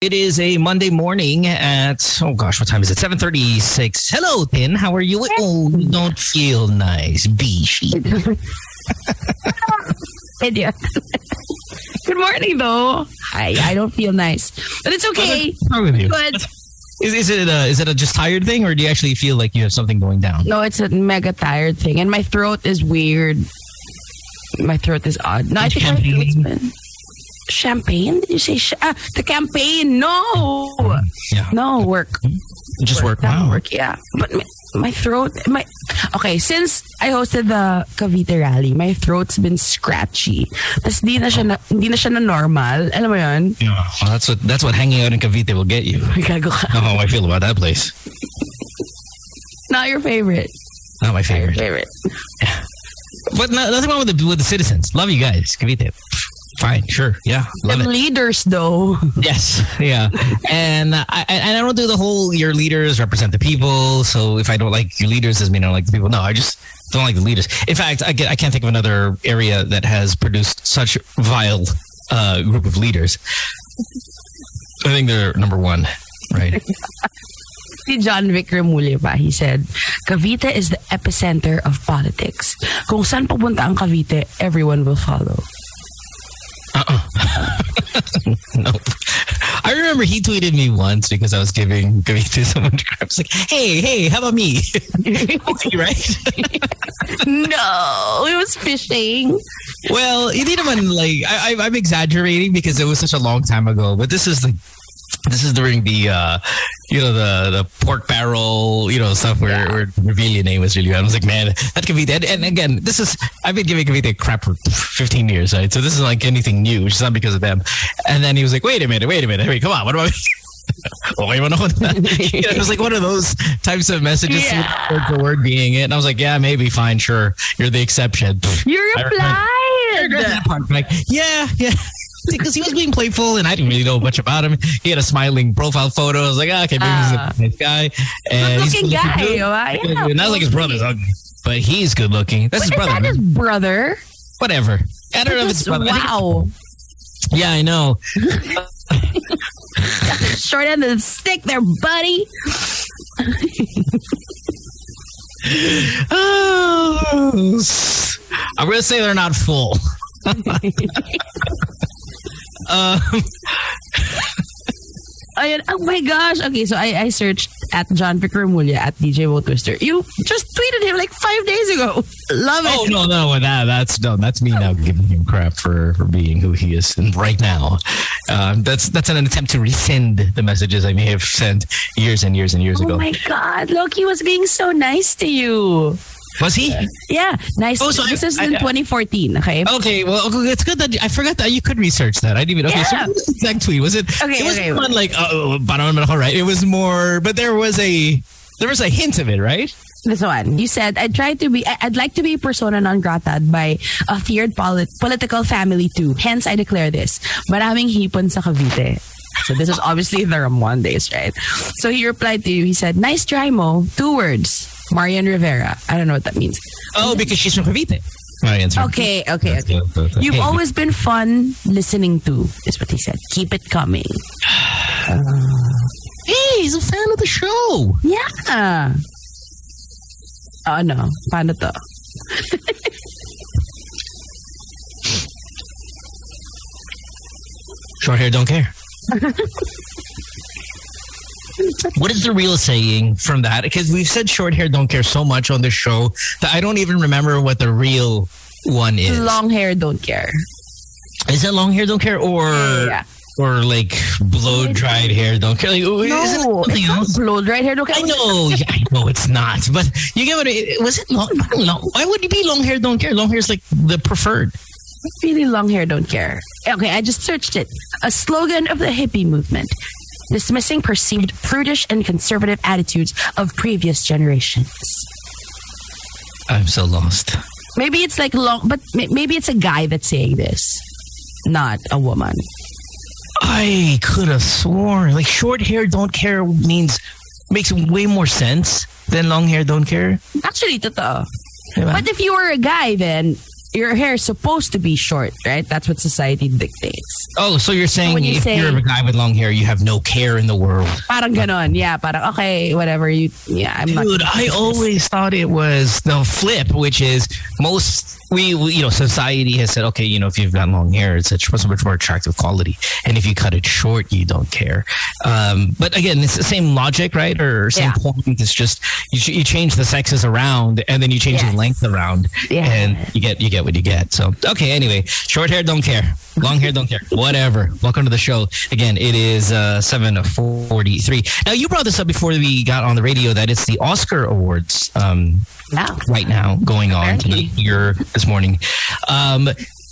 It is a Monday morning at oh gosh, what time is it? Seven thirty-six. Hello, Tin. How are you? Oh, you don't feel nice, Bishi. Idiot. Good morning, though. I I don't feel nice, but it's okay. What's with you? Good. Is, is it a, is it a just tired thing, or do you actually feel like you have something going down? No, it's a mega tired thing, and my throat is weird. My throat is odd. No, I think my throat's been champagne. Did you say sh- ah, the campaign? No, Yeah, no work. just work. Wow. work. Yeah, but my, my throat. My okay. Since I hosted the Cavite rally, my throat's been scratchy. Tapos di na siya na, na siya na normal. Alam mo yun? Yeah, well, that's what that's what hanging out in Cavite will get you. Gago ka. How I feel about that place. Not your favorite. Not my favorite. Favorite. But no, nothing wrong with the with the citizens. Love you guys, Cavite. Fine, sure, yeah, love Them it. leaders though. Yes, yeah, and I I- and I don't do the whole your leaders represent the people. So if I don't like your leaders, doesn't mean I don't like the people. No, I just don't like the leaders. In fact, I get I can't think of another area that has produced such vile uh, group of leaders. I think they're number one, right? Jonvic Remulla pa, he said, Cavite is the epicenter of politics. Kung saan pupunta ang Cavite, everyone will follow. Uh-uh. no. I remember he tweeted me once because I was giving Cavite so much crap. It's like, hey, hey, how about me? okay, right? no, it was fishing. Well, hindi naman like I, I, I'm exaggerating because it was such a long time ago. But this is like this is during the uh, you know the the pork barrel you know stuff where Yeah. where Revilla name was really. I was like, man, that Cavite. And, and again, this is I've been giving Cavite crap for 15 years, right? So this is like anything new, which is not because of them. And then he was like, wait a minute, wait a minute, wait, come on, what about? okay, well, no, you know, it was like one of those types of messages, Yeah. word for word being it. And I was like, yeah, maybe, fine, sure, you're the exception. You replied. Like, yeah, yeah. Because he was being playful and I didn't really know much about him. He had a smiling profile photo. I was like, ah, okay, maybe Ah. he's a nice guy. And he's Good-looking guy. ah, yeah. Not like his brother's ugly, but he's good looking. That's his Is brother. that his brother? Whatever. I don't know if it's his brother. I Wow. yeah, I know. Short end of the stick there, buddy. Oh, I'm going to say they're not full. um, Ayun, oh my gosh. Okay, so I, I searched at John Vic at DJ Mo Twister. You just tweeted him like five days ago. Love it. Oh no, no, that that's no, that's me now giving him crap for for being who he is, and right now, um, that's that's an attempt to rescind the messages I may have sent years and years and years Oh ago. Oh my God, Loki was being so nice to you. Was he? Yeah, nice. Oh, so this I- is in I- 2014, okay? Okay, well, it's good that I forgot that you could research that. I didn't even. Okay, Yeah. so what was the exact tweet was it? Okay, it was okay. one like uh, oh, naman right? It was more, but there was a there was a hint of it, right? This one. You said, I'd try to be, I'd like to be persona non grata by a feared polit- political family too. Hence, I declare this. Maraming hipon sa Cavite. So this is obviously the Ramon days, right? So he replied to you, he said, nice try mo. Two words. Marian Rivera. I don't know what that means. Oh, because she's from Cavite. My answer. Okay, okay, That's okay. You've hey. always been fun listening to, is what he said. Keep it coming. Hey, he's a fan of the show. Yeah. Oh, no. Paano to? Short hair don't care. what is the real saying from that? Because we've said short hair don't care so much on this show that I don't even remember what the real one is. Long hair, don't care. Is it long hair don't care or Yeah. or like blow dried hair don't care? Like, is it No, something it's not blow dried hair. Don't care. I know, yeah, I know it's not, but you get what it was. It long, long? Why would it be long hair? Don't care. Long hair is like the preferred. Really long hair, don't care. Okay, I just searched it. A slogan of the hippie movement, dismissing perceived prudish and conservative attitudes of previous generations. I'm so lost. Maybe it's like long, but maybe it's a guy that's saying this, not a woman. I could have sworn like short hair don't care means makes way more sense than long hair don't care. Actually, totoo. Diba? But if you were a guy, then your hair is supposed to be short, right? That's what society dictates. Oh, so you're saying when you if say- you're a guy with long hair, you have no care in the world. Parang ganon. Yeah, parang okay, whatever you yeah, I'm Dude, I always thought it was the flip, which is most we, we you know society has said okay, you know if you've got long hair, it's a much much more attractive quality, and if you cut it short, you don't care. Um, but again, it's the same logic, right? Or same Yeah. point. It's just you, you change the sexes around, and then you change Yes. the length around, Yeah. and you get you get what you get. So okay, anyway, short hair don't care, long hair don't care, whatever. Welcome to the show again. It is uh, seven forty three. Now you brought this up before we got on the radio that it's the Oscar Awards um, Yeah. right now going on Apparently. here this morning. Um,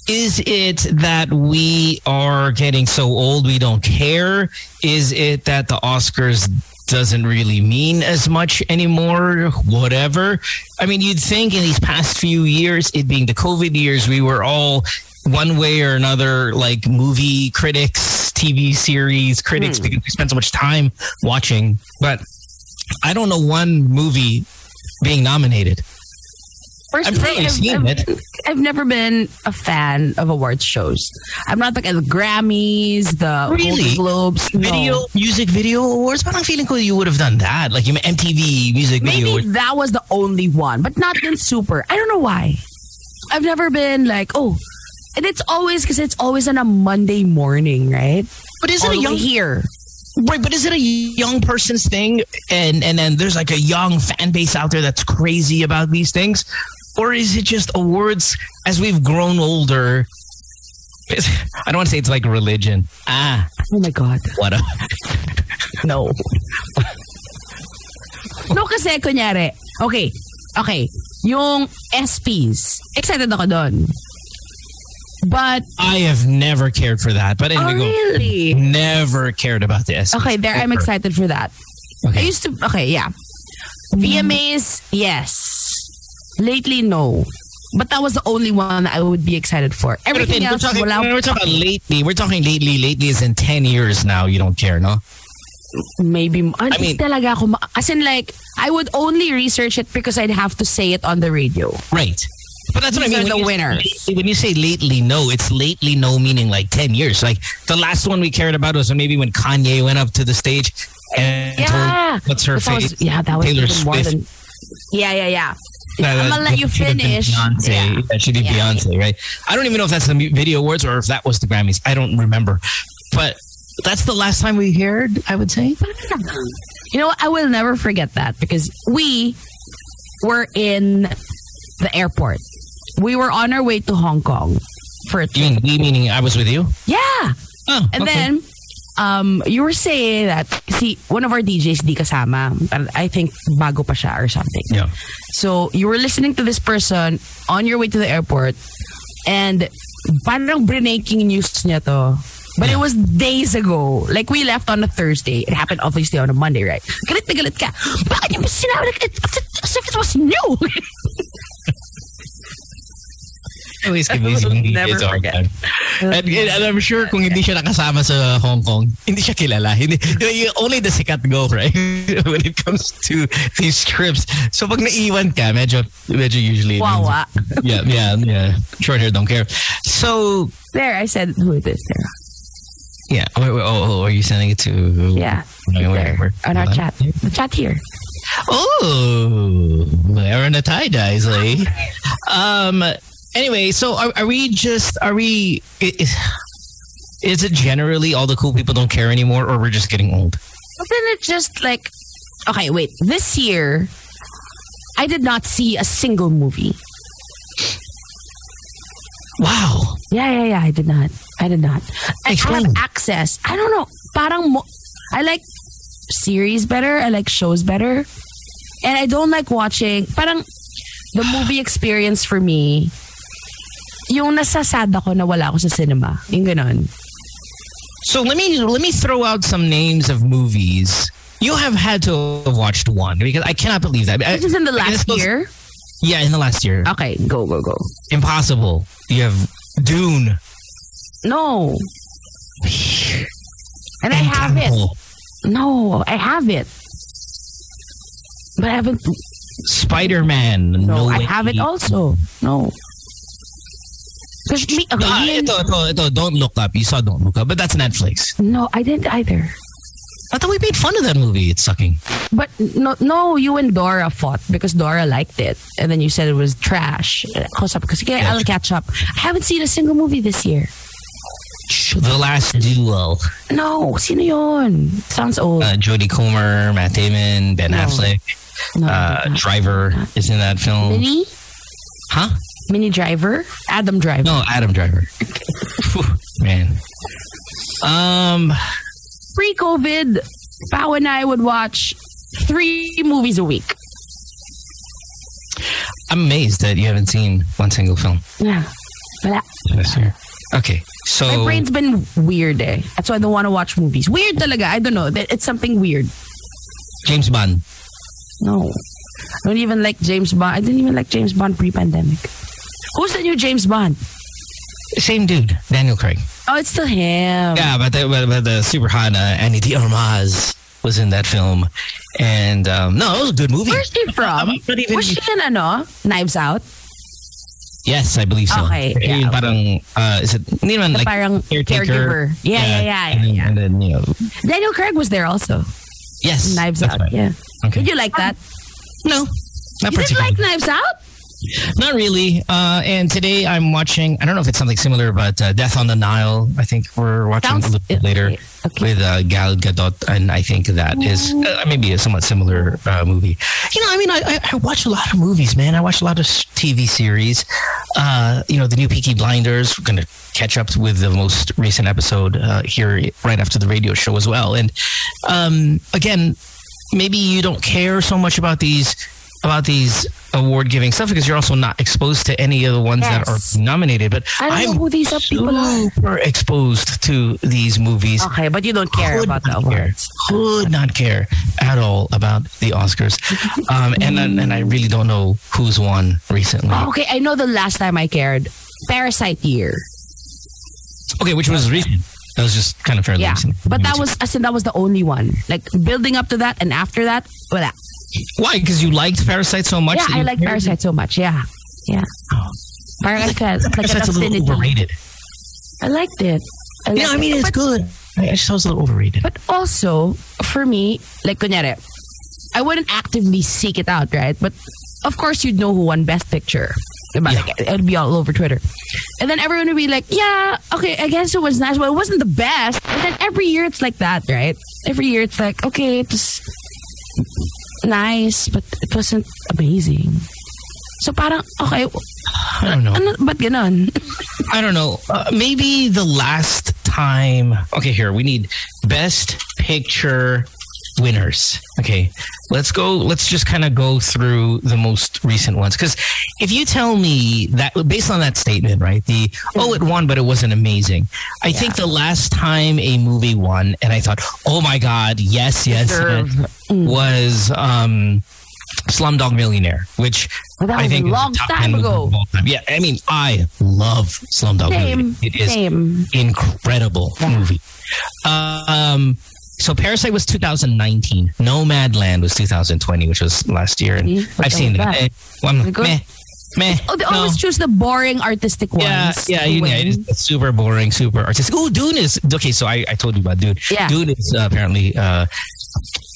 is it that we are getting so old we don't care? Is it that the Oscars doesn't really mean as much anymore? Whatever. I mean, you'd think in these past few years, it being the COVID years, we were all one way or another like movie critics, TV series critics hmm. because we spend so much time watching. But I don't know one movie being nominated. Probably I've, seen I've, it. I've never been a fan of awards shows. I'm not like at the Grammys, the Really? Golden Globes. no. Video, music video awards. But I'm feeling cool you would have done that. Like you MTV music video Maybe that was the only one, but not in super. I don't know why. I've never been like, oh, and it's always because it's always on a Monday morning, right? But is All it a young here? right? But is it a young person's thing? And and then there's like a young fan base out there that's crazy about these things, or is it just awards as we've grown older? I don't want to say it's like religion. Ah, Oh my god, what a no. no kasi kunyari, okay, okay, yung SPs, excited ako doon. But I have never cared for that. But oh anyway, go. really? Never cared about the S. Okay, there I'm excited for that. I used to okay, yeah. VMAs, yes. Lately, no. But that was the only one I would be excited for. Everything we're else, talking, we're talking lately. We're talking lately. Lately is in ten years now. You don't care, no? maybe. I mean- talaga ako. As in, like, I would only research it because I'd have to say it on the radio. Right. But that's what I These mean. are the you- winners. When you say lately, no, it's lately no meaning like 10 years. Like the last one we cared about was maybe when Kanye went up to the stage and Yeah. told, what's her face? yeah, that was Taylor Swift. than. Yeah, yeah, yeah. That- I'm gonna let you should have been finish. Beyonce. Yeah. That should be Yeah. Beyonce, right? I don't even know if that's the video awards or if that was the Grammys. I don't remember. But that's the last time we heard, I would say. You know. I will never forget that because we were in the airport. We were on our way to Hong Kong for a You mean we meaning I was with you? Yeah. Oh, And okay. then um, you were saying that, see, one of our DJs di kasama. I think bago pa siya or something. Yeah. So you were listening to this person on your way to the airport and parang breaking news niya to. But it was days ago. Like we left on a Thursday. It happened obviously on a Monday, right? Galit na galit ka. Bakit ba sinabi? Like, as if it was new. Always these will never a forget. time. And, and I'm sure kung hindi siya nakasama sa Hong Kong, hindi siya kilala. Hindi, only the sikat go, right? when it comes to these trips. So pag naiwan ka, medyo, medyo usually. Wawa. Yeah, yeah, yeah. Short hair, don't care. So, There, I said who it is there. yeah. Wait, oh, oh, are you sending it to? Yeah. Where, where, where? On our chat. The chat here. Oh, wearing the tie dyes, Lee. um. Anyway, so are, are we just? Are we? Is, is it generally all the cool people don't care anymore, or we're just getting old? Then it's just like, okay, wait. This year, I did not see a single movie. Wow. Yeah, yeah, yeah. I did not. I did not. I, I have access. I don't know. Parang mo- I like series better. I like shows better. And I don't like watching. Parang the movie experience for me, yung nasasad ako na wala ako sa cinema. Yung ganon. So let me let me throw out some names of movies. You have had to have watched one because I cannot believe that. This is in the last year. Yeah, in the last year. Okay, go, go, go. Impossible. You have Dune. No. And I have it. No, I have it. But I haven't. Spider-Man. No, No, I have it also. No. Because me, okay, Ah, ito, ito, ito, Don't Look Up. You saw Don't Look Up, but that's Netflix. no, I didn't either. I thought we made fun of that movie. It's sucking. But no, no, you and Dora fought because Dora liked it, and then you said it was trash. Cause up, because Yeah. I'll catch up. I haven't seen a single movie this year. The Last Duel. No, sino yun? Sounds old. Uh, Jodie Comer, Matt Damon, Ben No. Affleck, no, uh, Driver is in that film. Huh? Minnie Driver, Adam Driver. No, Adam Driver. Man. Um, Pre-COVID, Pao and I would watch three movies a week. I'm amazed that you haven't seen one single film Yeah, wala. this year. Okay, so My brain's been weird eh. That's why I don't want to watch movies. Weird talaga. I don't know. It's something weird. James Bond. No. I don't even like James Bond. I didn't even like James Bond pre-pandemic. Who's the new James Bond? Same dude, Daniel Craig. Oh, it's still him. Yeah, but the, but, but the super hot uh, Ana de Armas was in that film, and um, no, it was a good movie. Where's she from? Not even- Was she in ano? Knives Out? Yes, I believe so. Okay, yeah, Yung okay. Parang, uh, is it hindi naman The like parang caretaker? caregiver. Yeah, yeah, yeah, and, then- yeah, yeah. And then you know, Daniel Craig was there also. yes, Knives that's Out. right. Yeah. Okay. Did you like that? No, not You didn't particularly. like Knives Out? Not really. Uh, and today I'm watching. I don't know if it's something similar, but uh, Death on the Nile. I think we're watching Sounds- a little bit later okay, with uh, Gal Gadot, and I think that is uh, maybe a somewhat similar uh, movie. You know, I mean, I, I, watch a lot of movies, man. I watch a lot of TV series. Uh, you know, the new Peaky Blinders. We're gonna catch up with the most recent episode uh, here right after the radio show as well. And um, again, maybe you don't care so much about these about these award giving stuff because you're also not exposed to any of the ones that are nominated. But I don't am know who these people are. super exposed to these movies. Okay, but you don't care Could about the not care. awards. Could not care at all about the Oscars, um, and and I really don't know who's won recently. Okay, I know the last time I cared. Parasite Year. Okay, which was recent. That was just kind of fairly Yeah. recent. But that was, I said that was the only one. Like, building up to that and after that, wala. Why? Because you liked Parasite so much. Yeah, I like? Parasite so much. Yeah. Yeah. I felt like Parasite's a little overrated. I liked it. I Yeah, liked I mean it. it's but, good. I just thought it was a little overrated. But also, for me, like, kunyari, I wouldn't actively seek it out, right? But of course, you'd know who won Best Picture. Diba? Yeah. Like, it'd be all over Twitter. And then everyone would be like, yeah, okay, I guess it was nice. but it wasn't the best. And then every year it's like that, right? Every year it's like, okay, it was nice, but it wasn't amazing. So parang, okay, I don't know. ano, ba't ganon? I don't know. Uh, maybe the last time. Okay, here we need best picture winners. Okay, let's go. Let's just kind of go through the most recent ones. Because if you tell me that, based on that statement, right? The oh, it won, but it wasn't amazing. I think the last time a movie won, and I thought, oh my god, yes, yes, yes was um, Slumdog Millionaire, which Well, I was a think is long time ago. time. Yeah, I mean, I love Slumdog Same, Millionaire. It is same. incredible Yeah. movie. Um, so Parasite was 2019. Nomadland was 2020, which was last year, and I've seen that. Eh, well, meh, meh. Oh, they no. always choose the boring artistic ones. Yeah, yeah, you know, it is super boring, super artistic. Oh, Dune is okay. So I, I told you about Dune. Yeah. Dune is uh, apparently uh,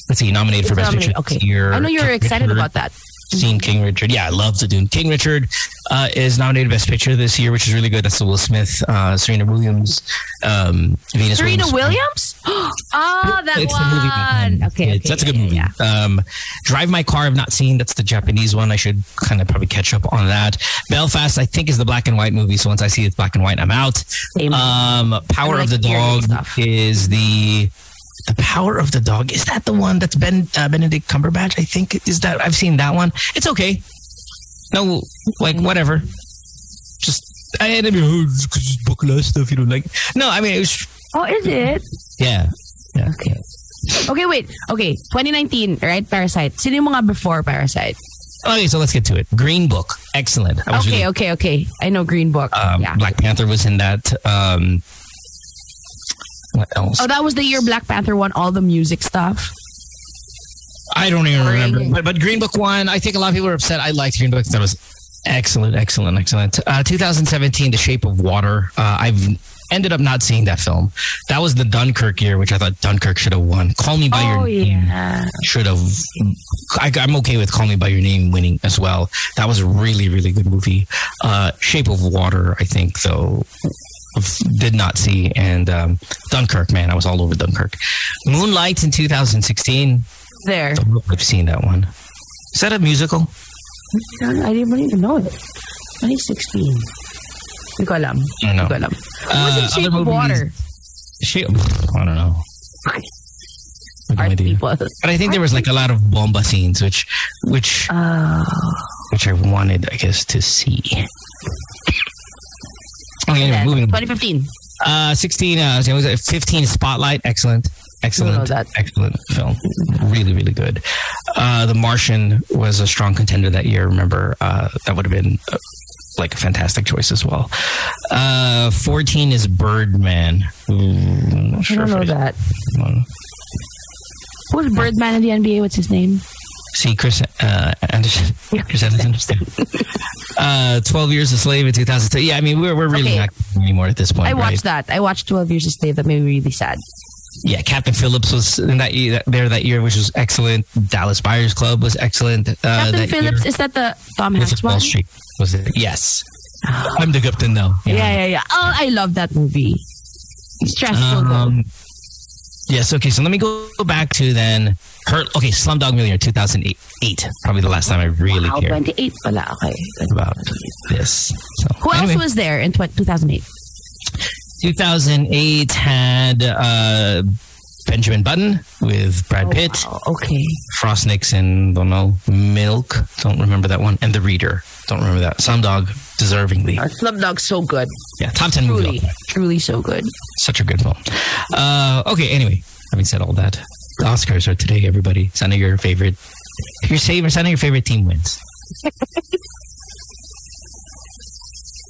let's see, nominated for It's best nominated. picture Okay. year. I know you're excited about that. Seen King Richard. Yeah, I love the Dune. King Richard uh, is nominated Best Picture this year, which is really good. That's the Will Smith, uh, Serena Williams, um, Venus Serena Williams. Williams? ah, that It's one. the movie. um, Okay, it's- okay, that's a good movie. yeah, Um, Drive My Car, I've not seen. That's the Japanese one. I should kind of probably catch up on that. Belfast, I think, is the black and white movie. So once I see it's black and white, I'm out. Um, Power I of the Dog is the. The Power of the Dog is that the one that's Ben uh, Benedict Cumberbatch? I think is that I've seen that one. It's okay. No, like whatever. Just I I mean, oh, because it's book less stuff you don't like. No, I mean it was Oh, is it? yeah. Yeah. Okay. Okay, wait. Okay, 2019, right? Parasite. Sino yung mga before Parasite? Okay, so let's get to it. Green Book, excellent. Okay, really- okay, okay. I know Green Book. um, yeah. Black Panther was in that. Um, what else? Oh, that was the year Black Panther won all the music stuff. I don't even remember. But, but Green Book won. I think a lot of people were upset. I liked Green Book. That was Excellent, excellent, excellent. Uh, 2017, The Shape of Water. Uh, I've ended up not seeing that film. That was the Dunkirk year, which I thought Dunkirk should have won. Call Me by Oh Your Name should have. I, I'm okay with Call Me by Your Name winning as well. That was a really, really good movie. Uh, Shape of Water, I think, though, did not see. And um, Dunkirk, man, I was all over Dunkirk. Moonlight in 2016. There. I don't know if I've seen that one. Is that a musical? I didn't even know it. 2016. Hindi ko alam. I know. Hindi ko alam. Uh, was other Shape of Water? Shape, I don't know. No idea. people. But I think there was like a lot of bomba scenes, which, which, Uh, which I wanted, I guess, to see. Okay, anyway, moving. 2015. Uh, 16, uh, was uh, 15 Spotlight. Excellent. Excellent. Excellent film. Really, really good. Uh, the Martian was a strong contender that year. Remember, uh, that would have been uh, like a fantastic choice as well. Uh, 14 is Birdman. I'm not I don't know that. Who's Birdman in the NBA? What's his name? See, Chris uh, Anderson. Chris Andersen. uh, 12 Years a Slave in 2002. Yeah, I mean, we're, we're really Okay. not anymore at this point. I right? watched that. I watched 12 Years a Slave. That made me really sad. yeah, Captain Phillips was in that year, there that year, which was excellent. Dallas Buyers Club was excellent. Uh, Captain Phillips, year. is that the Tom Hanks of Wall? Street was it? Yes, I'm the captain now. Yeah, yeah, yeah. Oh, I love that movie. Stressful. Um, yes. Okay. So let me go back to then. Her, okay, Slumdog Millionaire, 2008. Probably the last time I really Wow, cared 28 pala. Okay. about this. So, Who anyway. else was there in 2008? 2008 had uh, Benjamin Button with Brad Pitt, Oh, wow. Okay. Frost Nixon, don't know, Milk, don't remember that one, and The Reader, don't remember that. Slumdog, Dog, deservingly. Slumdog's so good. Yeah, top 10 movie. Truly. Truly so good. Such a good film. Uh, okay, anyway, having said all that, the Oscars are today, everybody. Sana your favorite, your favorite, sana your favorite team wins.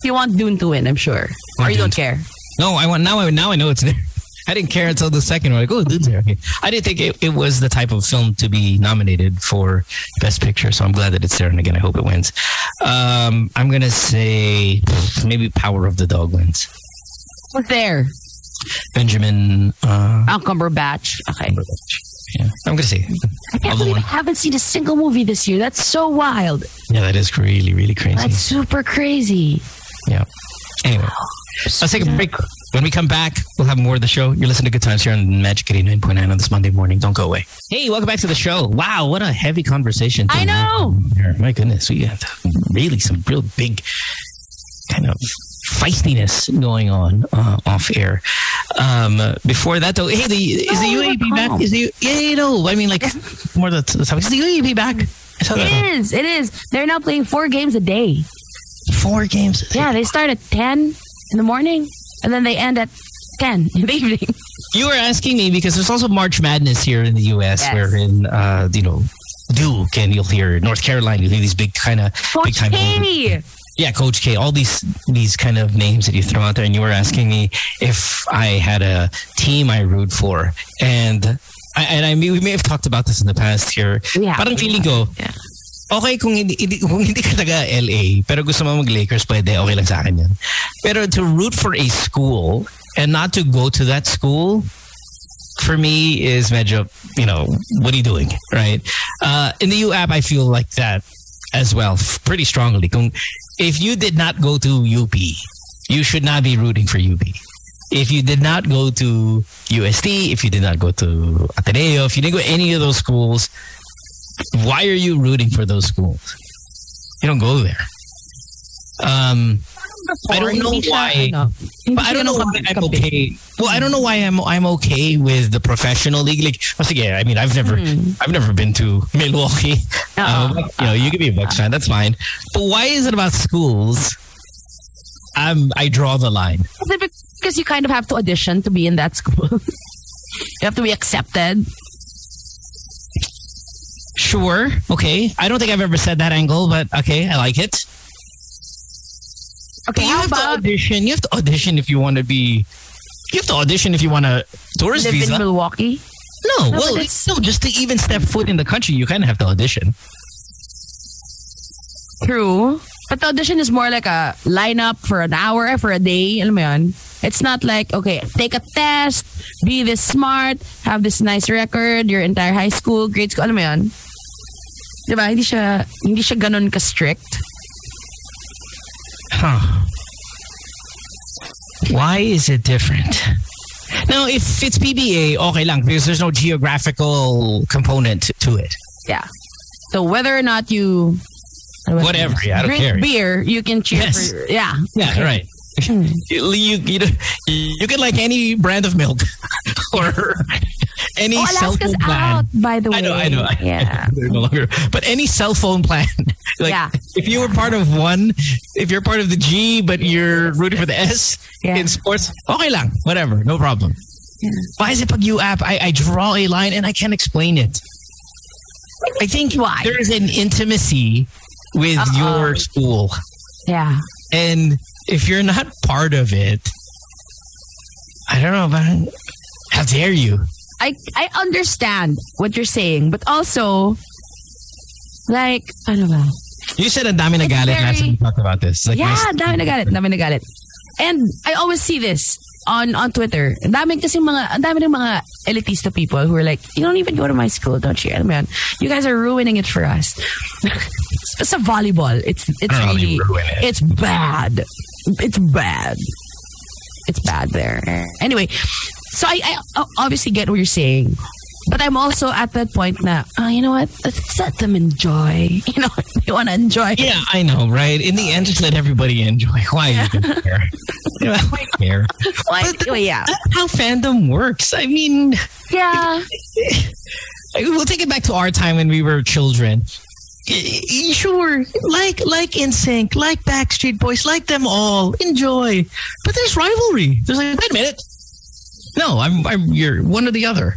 You want Dune to win, I'm sure. Or you don't care. No, I want now. I now I know it's there. I didn't care until the second one. Like, oh, dude's there. Okay. I didn't think it, it was the type of film to be nominated for Best Picture, so I'm glad that it's there. And again, I hope it wins. Um, I'm gonna say maybe Power of the Dog wins. Who's there? Benjamin. Uh, Oh, Cumberbatch. Okay. yeah, I'm gonna say. I can't Of the believe I haven't seen a single movie this year. That's so wild. Yeah, that is really really crazy. That's super crazy. Yeah. Anyway, let's take a break. When we come back, we'll have more of the show. You're listening to Good Times here on Magic 89.9 on this Monday morning. Don't go away. Hey, welcome back to the show. Wow, what a heavy conversation. I know. My goodness, we had really some real big kind of feistiness going on uh, off air. Um, before that, though, hey, the, is the UAAP back? Is the yeah, you know, I mean, like more the, the topic. Is the UAAP back? It is. It is. They're now playing four games a day. Four games. Yeah, they start at 10 in the morning and then they end at 10 in the evening. You were asking me because there's also March Madness here in the U.S. Yes. wherein, uh, you know, Duke and you'll hear North Carolina, you'll hear these big kind of big time. Yeah, Coach K, all these these kind of names that you throw out there, and you were asking me if I had a team I root for, and I, and I may, we may have talked about this in the past here. Yeah. Parang feeling ko, Yeah. okay kung hindi, hindi kung hindi ka taga LA, pero gusto mo mag Lakers, pwede, okay lang sa akin yan. Pero to root for a school and not to go to that school, for me is medyo, you know, what are you doing, right? Uh, in the UAAP, I feel like that as well, pretty strongly. If you did not go to UP, you should not be rooting for UP. If you did not go to UST, if you did not go to Ateneo, if you didn't go to any of those schools, why are you rooting for those schools? You don't go there. Um, I don't know Hindi siya, why. ano, But I don't know why I'm okay. Well, I don't know why I'm I'm okay with the professional league. Like, oh, sige, I mean, I've never I've never been to Milwaukee. Uh-uh. Um, you know, you could be a Bucks fan, that's fine. But why is it about schools? I'm I draw the line. Because you kind of have to audition to be in that school? you have to be accepted. Sure, okay. I don't think I've ever said that angle, but okay, I like it. Okay, you have to audition. You have to audition if you want to be. You have to audition if you want a tourist live visa. in Milwaukee? No, No, well, but it's no, just to even step foot in the country, you kind of have to audition. True. But the audition is more like a lineup for an hour, for a day. Alam mo yun? It's not like, okay, take a test, be this smart, have this nice record, your entire high school, grade school. Alam mo yun? Diba? Hindi siya, hindi siya ganun ka-strict. Huh. Why is it different? Now, if it's PBA, okay lang, because there's no geographical component to it. Yeah. So whether or not you Whatever, yeah, I don't drink care. beer, you can cheer Yes. for yeah. Yeah, right. Hmm. You, you, you, you can like any brand of milk or any Oh, cell phone plan. out, by the way. I know, I know. Yeah. They're no longer. But any cell phone plan, like Yeah. if you were part of one, if you're part of the G, but you're rooting for the S Yeah. in sports, okay lang, whatever, no problem. Why is it pag UAAP? I, I draw a line and I can't explain it. I think Why? there is an intimacy with Uh-oh. your school, Yeah. and if you're not part of it, I don't know, but how dare you? I I understand what you're saying, but also like ano ba? You said a dami na It's galit last very- time we talked about this. Like, yeah, my- dami na galit, dami na galit. And I always see this on on Twitter. Ang dami kasi mga ang dami ng mga elitista people who are like, you don't even go to my school, don't you? Alam mo yun? You guys are ruining it for us. Sa volleyball, it's it's I don't know how really it. it's bad. It's bad. It's bad there. Anyway, so I, I obviously get what you're saying. But I'm also at that point now. oh, ah, you know what? Let's let them enjoy. You know, they want to enjoy. Yeah, I know, right? In the end, just let everybody enjoy. Why even care? You know, why care? Why? But- oh, yeah. That's how fandom works. I mean, Yeah. we'll take it back to our time when we were children. Sure, like like NSYNC, like Backstreet Boys, like them all, enjoy. But there's rivalry. There's like, wait a minute. No, I'm, I'm you're one or the other,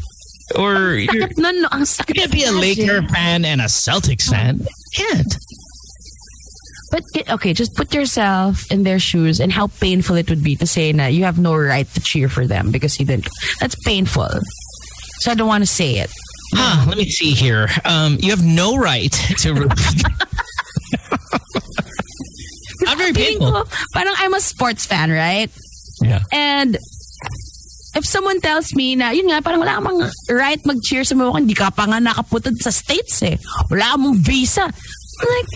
or you're, No, no. Sakit you can't be a. Laker fan and a Celtics fan. Oh. You can't. But it- okay, just put yourself in their shoes and how painful it would be to say that you have no right to cheer for them because you didn't. That's painful. So I don't want to say it. Huh, let me see here. Um, you have no right to. Not very painful. ko, parang I'm a sports fan, right? Yeah. And if someone tells me na, yun nga, parang wala kang right mag-cheer sa mga hindi ka pa nga nakaputod sa States eh. Wala mong visa. I'm like,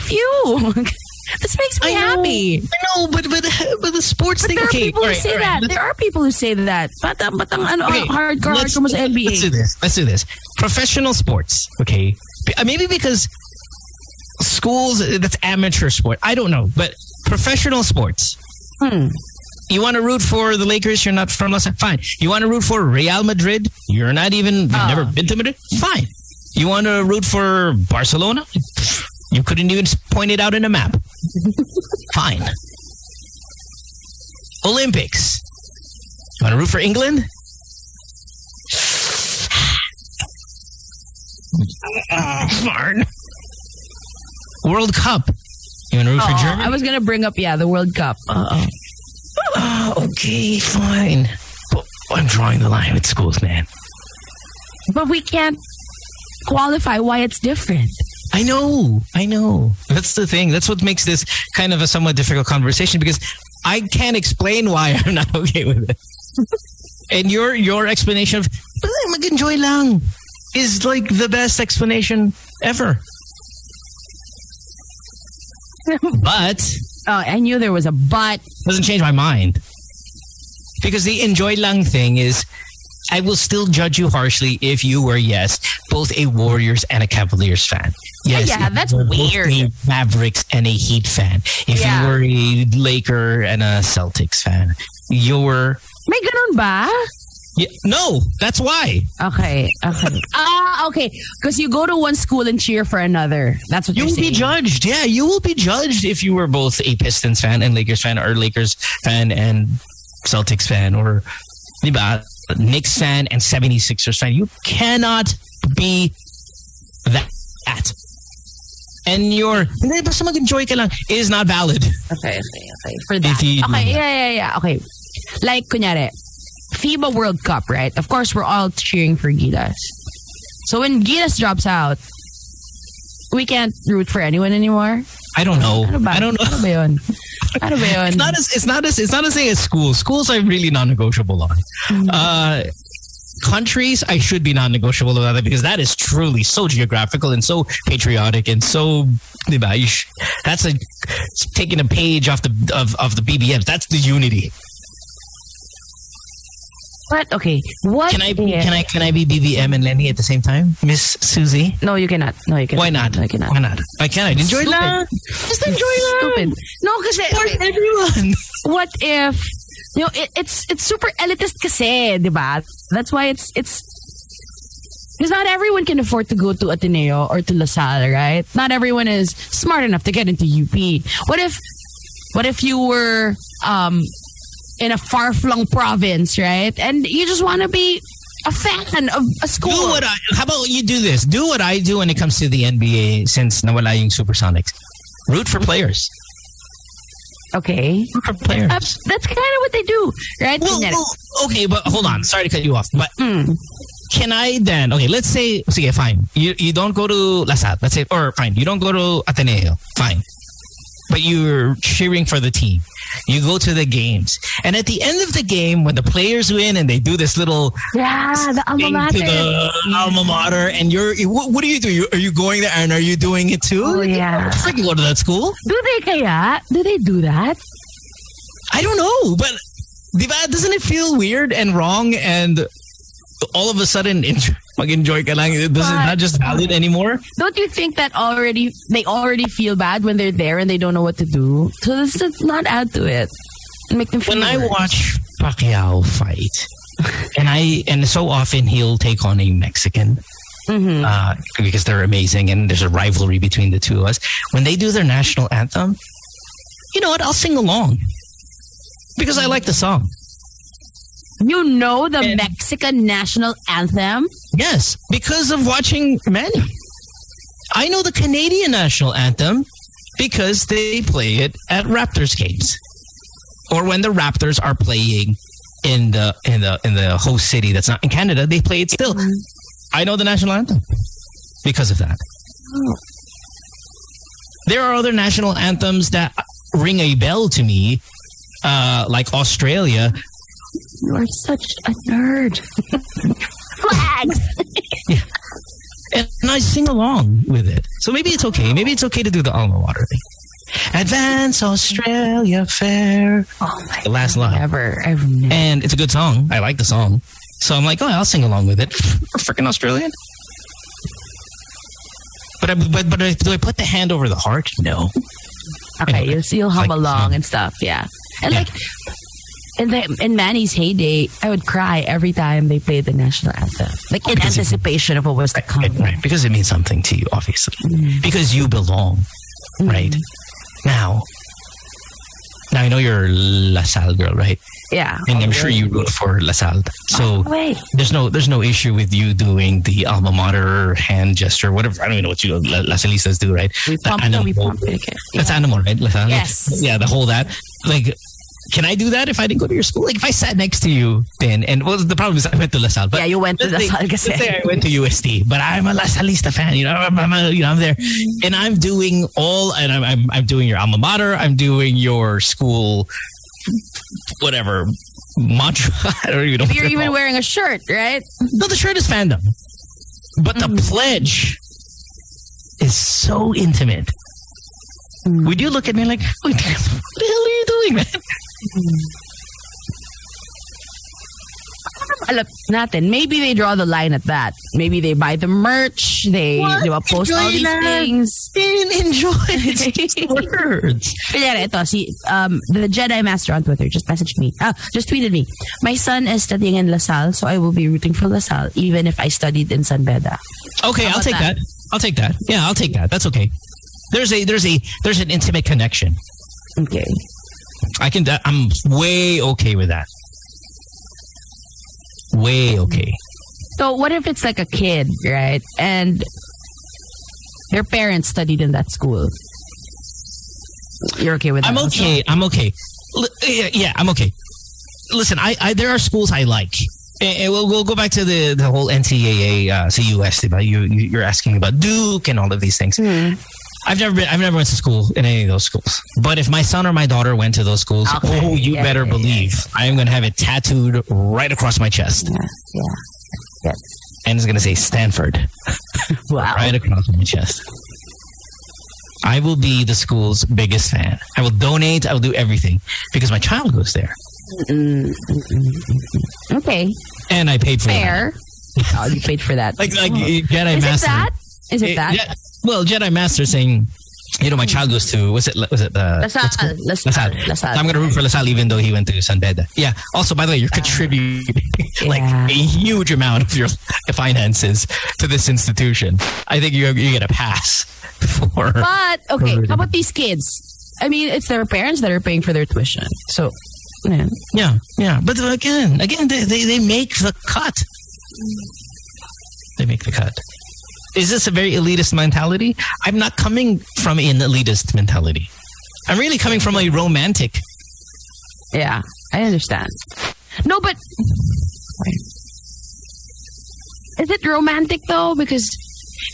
F you. this makes me I know. happy. I know, but but but the sports But thing. there are okay, people who right, say right. that. There are people who say that. Batang, batang, ano, Okay, hardcore, let's- hardcore mo sa NBA. Let's do this. Let's do this. Professional sports. Okay, uh, maybe because schools uh, that's amateur sport. I don't know, but professional sports. Hmm. You want to root for the Lakers? You're not from Los Angeles. Fine. You want to root for Real Madrid? You're not even. You've Ah. never been to Madrid. Fine. You want to root for Barcelona? You couldn't even point it out in a map. Fine. Olympics. You want to root for England? Darn. World Cup. You want to root for Oh, Germany? I was gonna bring up, yeah, the World Cup. Uh-oh. Oh, okay, fine. But I'm drawing the line with schools, man. But we can't qualify why it's different. I know, I know. That's the thing. That's what makes this kind of a somewhat difficult conversation because I can't explain why I'm not okay with it. and your your explanation of "But mag-enjoy lang is like the best explanation ever. but Oh, I knew there was a but. doesn't change my mind. Because the enjoy lang thing is I will still judge you harshly if you were, yes, both a Warriors and a Cavaliers fan. Yes, yeah, if that's you were both weird. a Mavericks and a Heat fan. If Yeah. you were a Laker and a Celtics fan. You're May ganun ba? yeah, no, that's why. Okay, okay. Ah, okay. Because you go to one school and cheer for another. That's what You will be judged. Yeah, you will be judged if you were both a Pistons fan and Lakers fan or Lakers fan and Celtics fan or diba, Knicks fan and 76ers fan. You cannot be that. And your hindi basta mag-enjoy ka lang is not valid. Okay, okay, okay. For that. If you do Okay, yeah, yeah, yeah. Okay. Like, kunyari, FIBA World Cup, right? Of course, we're all cheering for Gilas. So when Gilas drops out, we can't root for anyone anymore. I don't know. Ano ba? I don't know. Ano ba yun? Ano ba yun? It's not as it's not as it's not as saying as schools. Schools are really non-negotiable on. Uh, countries I should be non-negotiable about it because that is truly so geographical and so patriotic and so diba, you sh- that's like taking a page off the of, of the BBMs. That's the unity. What? Okay. What? Can I be, can I can I be BBM and Leni at the same time, Miss Susie? No, you cannot. No, you cannot. Why not? No, you cannot. Why not? I can't I enjoy Stupid. that? Just enjoy that. Stupid. No, kasi Support everyone. what if you know it, it's it's super elitist kasi, 'di ba? That's why it's it's because not everyone can afford to go to Ateneo or to La Salle, right? Not everyone is smart enough to get into UP. What if what if you were um in a far-flung province, right? And you just want to be a fan of a school. Do what I, how about you do this? Do what I do when it comes to the NBA since nawala yung Supersonics. Root for players. Okay. Players. Uh, that's kind of what they do, right? Well, well, okay, but hold on. Sorry to cut you off. But mm, can I then, okay, let's say, sige, fine. You, you don't go to La Salle. Let's say, or fine, you don't go to Ateneo. Fine. But you're cheering for the team. You go to the games. And at the end of the game, when the players win and they do this little yeah, the alma mater. to the alma mater, and you're, what, what do you do? You, are you going there and are you doing it too? Oh, yeah. Freaking go to that school? Do they kaya? Do they do that? I don't know, but diba, doesn't it feel weird and wrong and all of a sudden enjoy, mag-enjoy ka lang? It But- not just valid anymore? Don't you think that already they already feel bad when they're there and they don't know what to do? So this does not add to it. Make them feel When I watch Pacquiao fight, and I and so often he'll take on a Mexican Mhm. uh, because they're amazing and there's a rivalry between the two of us. When they do their national anthem, you know what? I'll sing along because I like the song. You know the And- Mexican national anthem? Yes, because of watching Manny. I know the Canadian national anthem because they play it at Raptors games, or when the Raptors are playing in the in the in the host city that's not in Canada, they play it still. I know the national anthem because of that. There are other national anthems that ring a bell to me, uh, like Australia, You are such a nerd. Flags. and I sing along with it. So maybe it's okay. Maybe it's okay to do the alma mater thing. Advance Australia Fair. Oh my The last line. Never. I've never. And it's a good song. I like the song. So I'm like, oh, I'll sing along with it. Freaking Australian. But, I, but but I- do I put the hand over the heart? No. Okay, you'll, you'll hum Like, along and stuff. Yeah. And Yeah. like in the in Manny's heyday, I would cry every time they played the national anthem, like in Because it- anticipation of what was to come. Right, right. Because it means something to you, obviously. Mm. Because you belong. Mm. Right. Now, now I know you're La Salle girl, right? Yeah. And I'm sure you root for La Salle. So oh, Wait. there's no there's no issue with you doing the alma mater hand gesture, whatever. I don't even know what you La, La Salistas do, right? We pump. No, we animal- pump. Okay. That's animal, right? La Salle? Yes. Yeah, the whole that. Like, can I do that if I didn't go to your school? Like, if I sat next to you, then and well, the problem is I went to La Salle, but yeah, you went to say- kasi. say I went to UST, but I'm a La Salista fan. You know, I'm, I'm a- you know, I'm there, mm-hmm. and I'm doing all, and I'm, I'm I'm doing your alma mater. I'm doing your school, whatever mantra. I don't even know. what You're even called. wearing a shirt, right? no, the shirt is fandom, but the mm-hmm. pledge is so intimate. Mm-hmm. Would you look at me like, what the hell are you doing, man? Alam natin, maybe they draw the line at that. Maybe they buy the merch, they What? di ba, post all these that. things. Enjoy. It's just words. Kunyari, ito, si, um, the Jedi Master on Twitter just messaged me. Ah, just tweeted me. My son is studying in LaSalle, so I will be rooting for LaSalle, even if I studied in San Beda. Okay, How I'll about take that? that? I'll take that. Yeah, I'll take that. That's okay. There's a there's a there's an intimate connection. Okay. I can. I'm way okay with that. Way okay. So what if it's like a kid, right? And their parents studied in that school. You're okay with that? I'm also? okay. I'm okay. L- yeah, yeah, I'm okay. Listen, I, I there are schools I like. And and we'll, we'll go back to the, the whole NCAA uh, CUS. You, you you're asking about Duke and all of these things. Hmm. I've never been. I've never went to school in any of those schools. But if my son or my daughter went to those schools, Okay. oh, you Yeah, better yeah, believe I am going to have it tattooed right across my chest, Yeah. Yeah. And it's going to say Stanford Wow. right across my chest. I will be the school's biggest fan. I will donate. I will do everything because my child goes there, Okay. and I paid for that. Fair. Oh, you paid for that. Like like Oh. Jedi Is it that? Is it Eh, that? Well, Jedi Master saying, you know, my child goes to was it was it uh, LaSalle. what school? Lasal. LaSalle. I'm going to root for LaSalle even though he went to San Beda. Yeah. Also, by the way, you're contributing like Yeah. a huge amount of your finances to this institution. I think you you get a pass for. But okay, Already. how about these kids? I mean, it's their parents that are paying for their tuition. So, yeah. Yeah, yeah. But again, again, they, they, they make the cut. They make the cut. Is this a very elitist mentality? I'm not coming from an elitist mentality. I'm really coming from a romantic. yeah, I understand. No, but is it romantic though? Because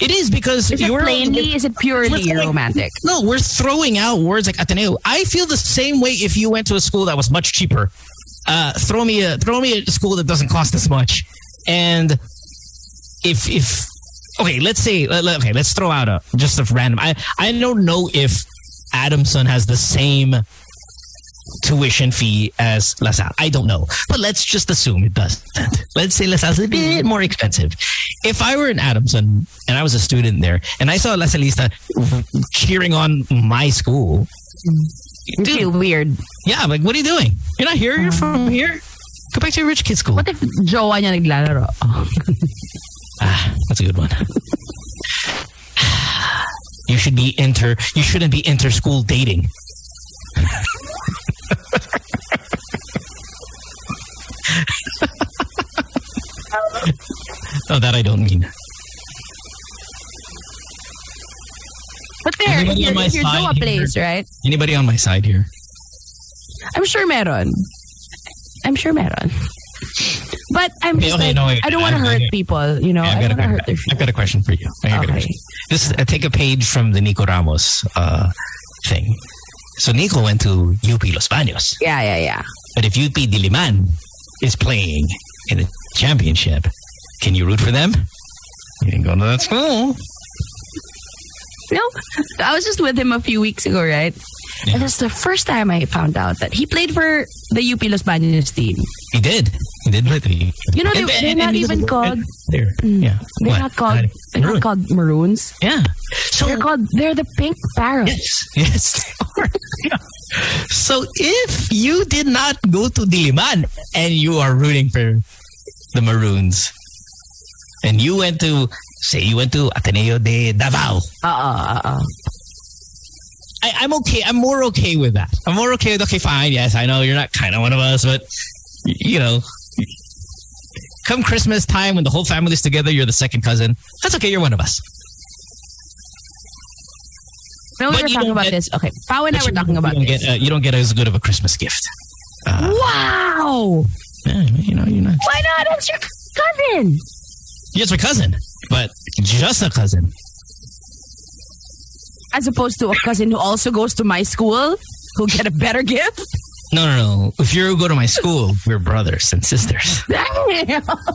It is because is it you're plainly, is it purely throwing- romantic? No, we're throwing out words like Ateneo. I feel the same way if you went to a school that was much cheaper. Uh, throw me a throw me a school that doesn't cost as much, and if if okay, let's say okay, let's throw out a just a random. I I don't know if Adamson has the same tuition fee as LaSalle. I don't know, but let's just assume it doesn't. Let's say LaSalle's a bit more expensive. If I were in Adamson and I was a student there, and I saw Lasalista cheering on my school, dude, feel weird. yeah, I'm like, what are you doing? You're not here. You're from here. Go back to your rich kid school. What if jowa niya naglalaro? Ah, that's a good one. You should be inter. You shouldn't be inter school dating. oh, that I don't mean. But there, your, on my your side plays, right? Anybody on my side here? I'm sure meron. I'm sure meron. But I'm Okay, just okay, like, no, wait, I don't want to hurt people, you know. I I've, got a, hurt I've got a question for you. A Okay. question. This is, uh, take a page from the Nico Ramos uh, thing. So Nico went to UP Los Baños, Yeah, yeah, yeah. but if UP Diliman is playing in the championship, can you root for them? You didn't go to that school. No, I was just with him a few weeks ago, right? Yeah. And is the first time I found out that he played for the UP Los Baños team. He did. He did play the. You know, they- And- they're and- not and even called- There. Yeah. They're What? not called. They're Maroon. not called maroons. Yeah. So They're called. They're the pink parrots. Yes, yes, they are. Yeah. So if you did not go to Diliman and you are rooting for the Maroons, and you went to say you went to Ateneo de Davao, Uh, uh, uh, uh. I, I'm okay. I'm more okay with that. I'm more okay with okay, fine. Yes, I know you're not kind of one of us, but you know, come Christmas time when the whole family's together, you're the second cousin. That's okay. You're one of us. No, we were talking about get- this. Okay, Pao and I were you- talking you about this. Get, uh, you don't get as good of a Christmas gift. Uh, wow! yeah, you know, you're not. Why not? That's your cousin. Yes, my cousin, but just a cousin. As opposed to a cousin who also goes to my school, who'll get a better gift. No, no, no. If you go to my school, we're brothers and sisters. Damn.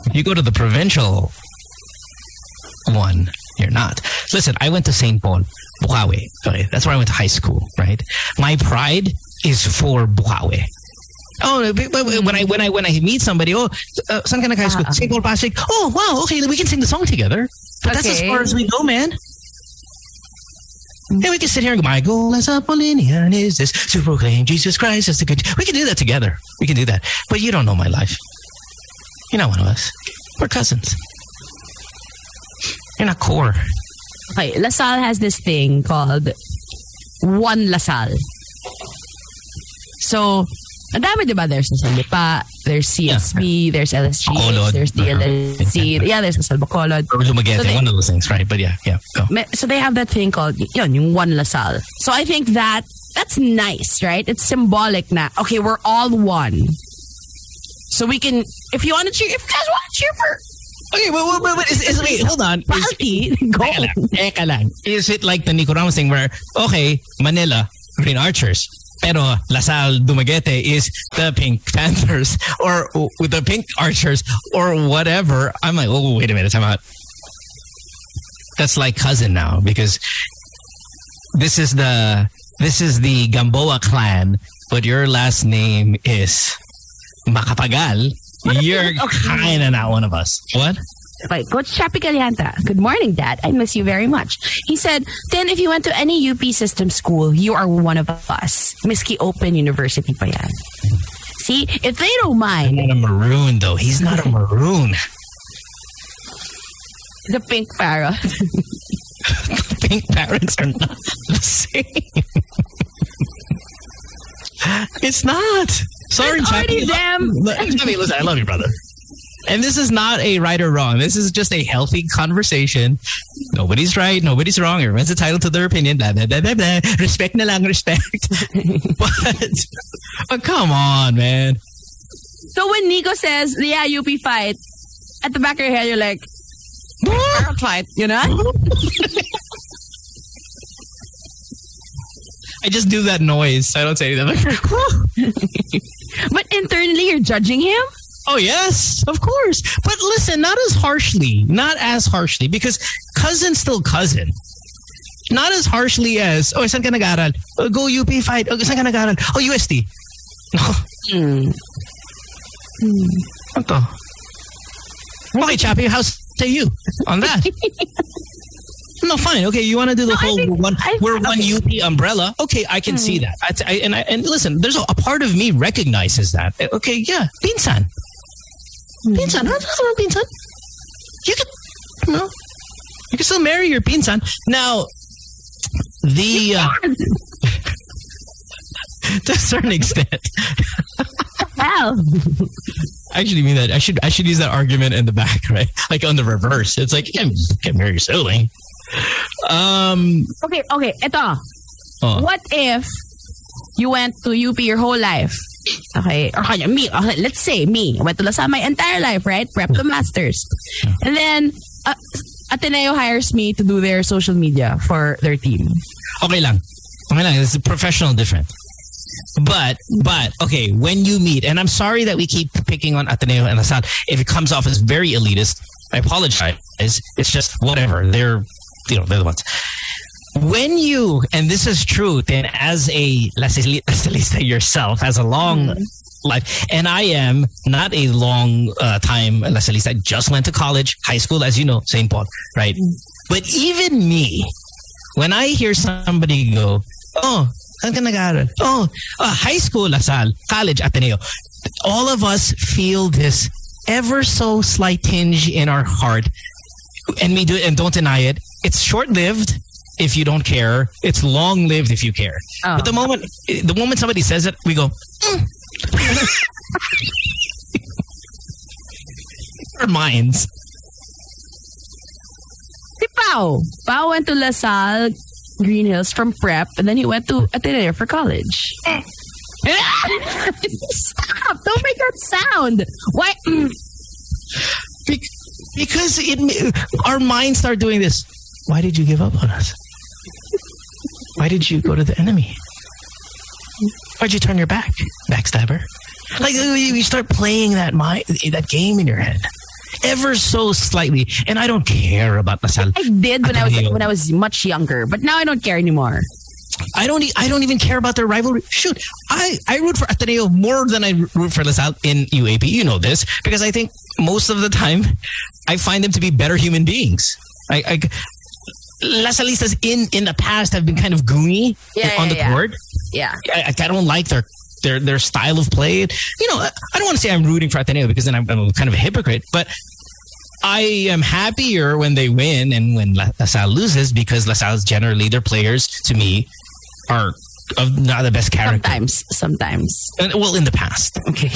If you go to the provincial one, you're not. Listen, I went to St. Paul, Bocaue. Okay, that's where I went to high school, right? My pride is for Bocaue. Oh, when I when I when I meet somebody, oh, uh, saan ka nag-high school? Ah, ah. St. Paul Pasig. Oh, wow. Okay, we can sing the song together. But that's as far as we go, man. Yeah, we can sit here and go, my goal as a Paulinian is this to proclaim Jesus Christ as the good. We can do that together. We can do that. But you don't know my life. You're not one of us. We're cousins. You're not core. Okay, LaSalle has this thing called One LaSalle. So, ang dami, diba? There's LaSalle Lipa, there's CSB, there's LSG, Bacolod. there's DLSC, uh-huh. yeah, there's LaSalle Bacolod. Or Dumaguete, So they- one of those things, right? But yeah, yeah. Go. So they have that thing called, yun, yung One LaSalle. So I think that, that's nice, right? It's symbolic na, okay, we're all one. So we can, if you want to cheer, if you guys want to cheer for Okay, but, but, but is, is, wait, hold on. Is, Party. Go. Teka lang, teka lang. Is it like the Nico Ramos thing where, okay, Manila, Green Archers, pero LaSalle Dumaguete is the Pink Panthers or with the Pink Archers or whatever. I'm like, oh, wait a minute, time out. That's like cousin now because this is the this is the Gamboa clan, but your last name is Macapagal. You're kind of not one of us. What? Okay, Coach Chappy Calianta. Good morning, Dad. I miss you very much. He said, then if you went to any UP system school, you are one of us. Miski Open University pa yan. See, if they don't mind, Not a maroon though. He's not a maroon. the pink parrot. The pink parrots are not the same. it's not. Sorry, It's already Chappie. them. Look, Chappie, listen, I love you, brother. And this is not a right or wrong. This is just a healthy conversation. Nobody's right. Nobody's wrong. Everyone's entitled to their opinion. Blah, blah, blah, blah, blah. Respect na lang, respect. but, but oh, come on, man. So when Nico says, yeah, UP fight, at the back of your head, you're like, parrot fight, you know? I just do that noise. I don't say anything. But internally, you're judging him? Oh yes, of course. But listen, not as harshly, not as harshly, because cousin's still cousin. Not as harshly as, oh, saan ka nag-aral? Oh, go UP fight. Oh, saan ka nag-aral? Oh, UST. Hmm. What the? Okay, Chappie, how say you on that? no, fine. Okay, you want to do the No, whole think- one? I- we're one okay. UP umbrella. Okay, I can see that. I, I, and I, and listen, there's a, a part of me recognizes that. Okay, yeah, pinsan, pinsan. Ano naman pinsan? You can, you know, you can still marry your pinsan. Now, the uh, to a certain extent. Hell. I actually mean that. I should I should use that argument in the back, right? Like on the reverse. It's like you can't, you can't marry your sibling. Um. Okay, okay, ito. Oh. What if you went to UP your whole life? Okay, or kanya, me, okay, let's say me, went to my entire life, right? Prep to masters. And then, uh, Ateneo hires me to do their social media for their team. Okay lang. Okay lang. It's a professional different. But but okay, when you meet, and I'm sorry that we keep picking on Ateneo and LaSalle. If it comes off as very elitist, I apologize. It's just whatever. They're you know they're the ones. When you and this is true, then as a Lasalista yourself, as a long life, and I am not a long uh, time Lasalista. I just went to college, high school, as you know, St. Paul, right? But even me, when I hear somebody go, oh, saan ka nag-aaral? Oh, uh, high school, LaSalle, college, Ateneo. All of us feel this ever so slight tinge in our heart, and we do and don't deny it. It's short-lived if you don't care. It's long-lived if you care. Oh. But the moment the moment somebody says it, we go. "Mm." our minds. Si Pao. Pao went to LaSalle, Green Hills from prep, and then he went to Ateneo for college. Stop! Don't make that sound. Why? Mm. Bec- because it, our minds start doing this. Why did you give up on us? Why did you go to the enemy? Why'd you turn your back, backstabber? Like you start playing that mind, that game in your head, ever so slightly. And I don't care about LaSalle. I did when I was Ateneo. when I was much younger, but now I don't care anymore. I don't. e- I don't even care about their rivalry. Shoot, I I root for Ateneo more than I root for LaSalle in UAAP. You know this because I think most of the time I find them to be better human beings. I, I Lasalistas in in the past have been kind of goony Yeah, on yeah, the yeah. court. Yeah. I, I don't like their their their style of play. You know, I I don't want to say I'm rooting for Ateneo because then I'm, I'm kind of a hypocrite, but. I am happier when they win and when LaSalle loses because LaSalle's generally their players to me are of not the best character. Sometimes. Sometimes. And, well, in the past, Okay.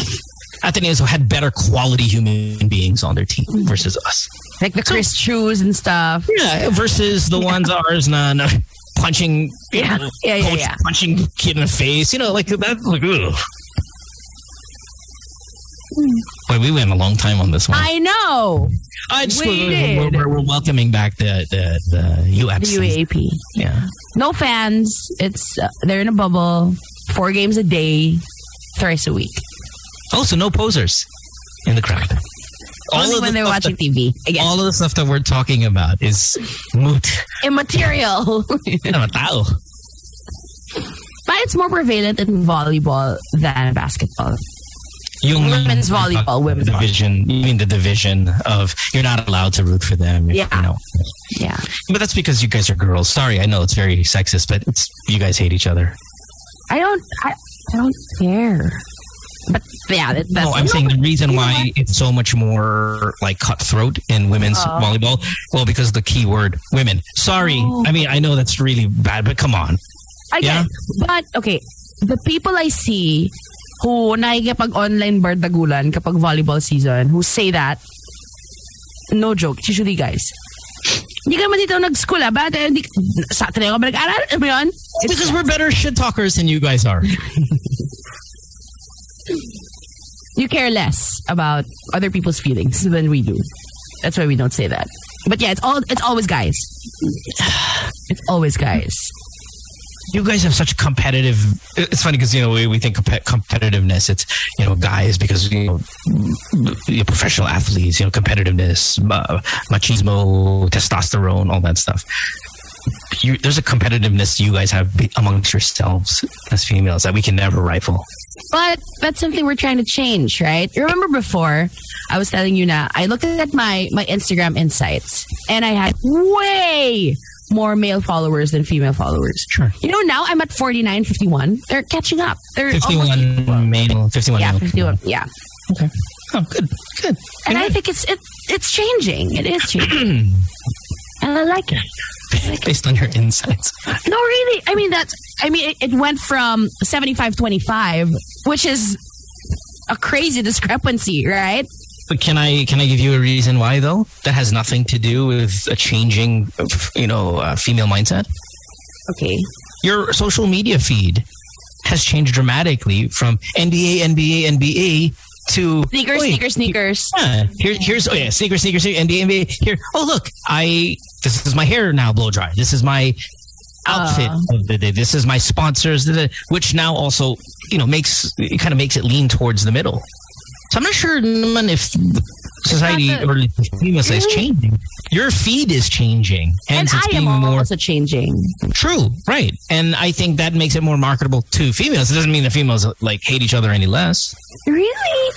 Ateneos had better quality human beings on their team versus us. Like the Chris shoes and stuff. Yeah, versus the ones ours na, na punching, Yeah. know, Yeah, yeah, coach yeah. punching kid in the face. You know, like that. Like, ugh. Wait, we went a long time on this one. I know. I just we we're, did. we're, we're welcoming back the the the UAAP. The UAAP. Yeah. No fans. It's uh, they're in a bubble. Four games a day, thrice a week. Also, no posers in the crowd. Only of when the they're watching that- TV. Again, all of the stuff that we're talking about is moot. immaterial. But it's more prevalent in volleyball than basketball. Yung Women's volleyball, women's division. You mean the division of you're not allowed to root for them. if- Yeah. You know. Yeah. But that's because you guys are girls. Sorry, I know it's very sexist, but it's you guys hate each other. I don't. I, I don't care. But yeah, that, that's No, I'm saying the reason why it's so much more like cutthroat in women's Oh. volleyball, well, because the key word women. Sorry, Oh. I mean I know that's really bad, but come on. I Yeah. it. But, okay, the people I see who nakikipag-online bardagulan kapag volleyball season, who say that, no joke, it's usually guys. Hindi ka naman dito nag-school, ah. Ba't, hindi, sa atin ako ba nag-aral? Ano yun? Because we're better shit talkers than you guys are. you care less about other people's feelings than we do. That's why we don't say that. But yeah, it's all it's always guys. It's always guys. You guys have such competitive. It's funny because you know we, we think compe- competitiveness. It's you know guys because you know you're professional athletes. You know competitiveness, machismo, testosterone, all that stuff. You, there's a competitiveness you guys have amongst yourselves as females that we can never rifle. But that's something we're trying to change, right? Remember before, I was telling you now, I looked at my, my Instagram insights and I had way more male followers than female followers. Sure. You know, now I'm at 49, 51. They're catching up. They're almost 51 male, 51 Yeah, male. 51. Yeah. Okay. Oh, good, good. And I think it's it, it's changing. It is changing. and I like it. based on your insights. No, really. I mean, that's, I mean, it, it went from 75 25, which is a crazy discrepancy, right? But can I can I give you a reason why though? That has nothing to do with a changing, you know, uh, female mindset. Okay. Your social media feed has changed dramatically from NBA, NBA, NBA to Sneakers, Wait, sneakers, sneakers. Yeah, here, here's oh yeah, sneakers, sneakers, sneaker, NBA, NBA. Here, oh look, I this is my hair now blow dry. This is my outfit Uh. of the day. This is my sponsors, which now also you know makes it kind of makes it lean towards the middle. So I'm not sure naman if society not or females is changing. Your feed is changing, And it's I being am more also changing. true, right? And I think that makes it more marketable to females. It doesn't mean the females like hate each other any less. Really?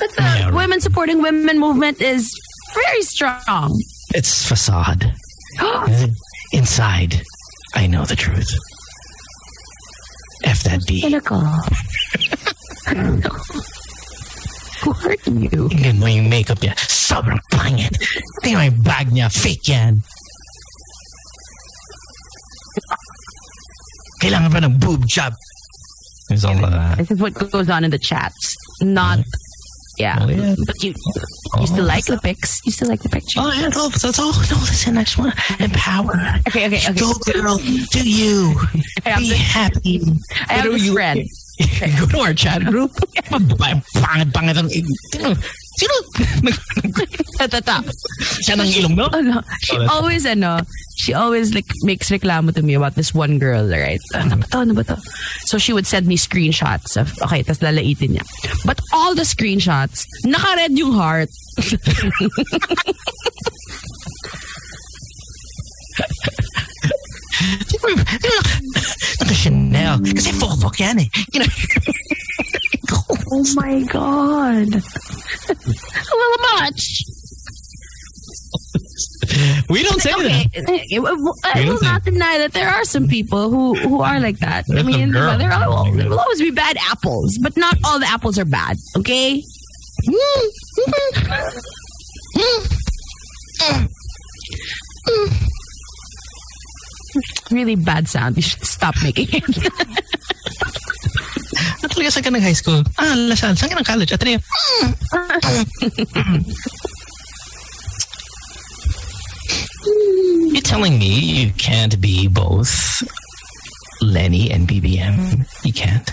But the Yeah, right. women supporting women movement is very strong. It's facade. Inside, I know the truth. F that B. Cynical. Who hurt you? Tingnan mo yung makeup niya. Sobrang pangit. Tingnan mo yung bag niya. Fake yan. Kailangan pa ng boob job. There's all that. This is what goes on in the chats. Not, yeah. Oh, yeah. But you, you still like oh. the pics. You still like the picture. Oh, yeah, oh, that's all. No, listen, I just want to empower. Okay, okay, okay. Go, girl. Do you. I have Be this- happy. I have this you- friend. Go to our chat group. Pangit-pangit ang... Sino? Sino? Tata. Siya ng ilong, no? Oh, no. She Oh, always, ano, she always like makes reklamo to me about this one girl, right? Ano ba to? Ano ba to? So she would send me screenshots of, okay, tas lalaitin niya. But all the screenshots, naka-red yung heart. Di ba, di ba, naka-Chanel. Kasi fofok yan eh. You know? Oh my God. A little much. we don't say Okay, that. I will Really? not deny that there are some people who, who are like that. I There's some mean, there, are, there will always be bad apples, but not all the apples are bad, okay? really bad sound. You should stop making it. At talaga saan ka nag-high school? Ah, LaSalle. Saan ka ng college? At Ateneo. You're telling me you can't be both Leni and BBM? You can't.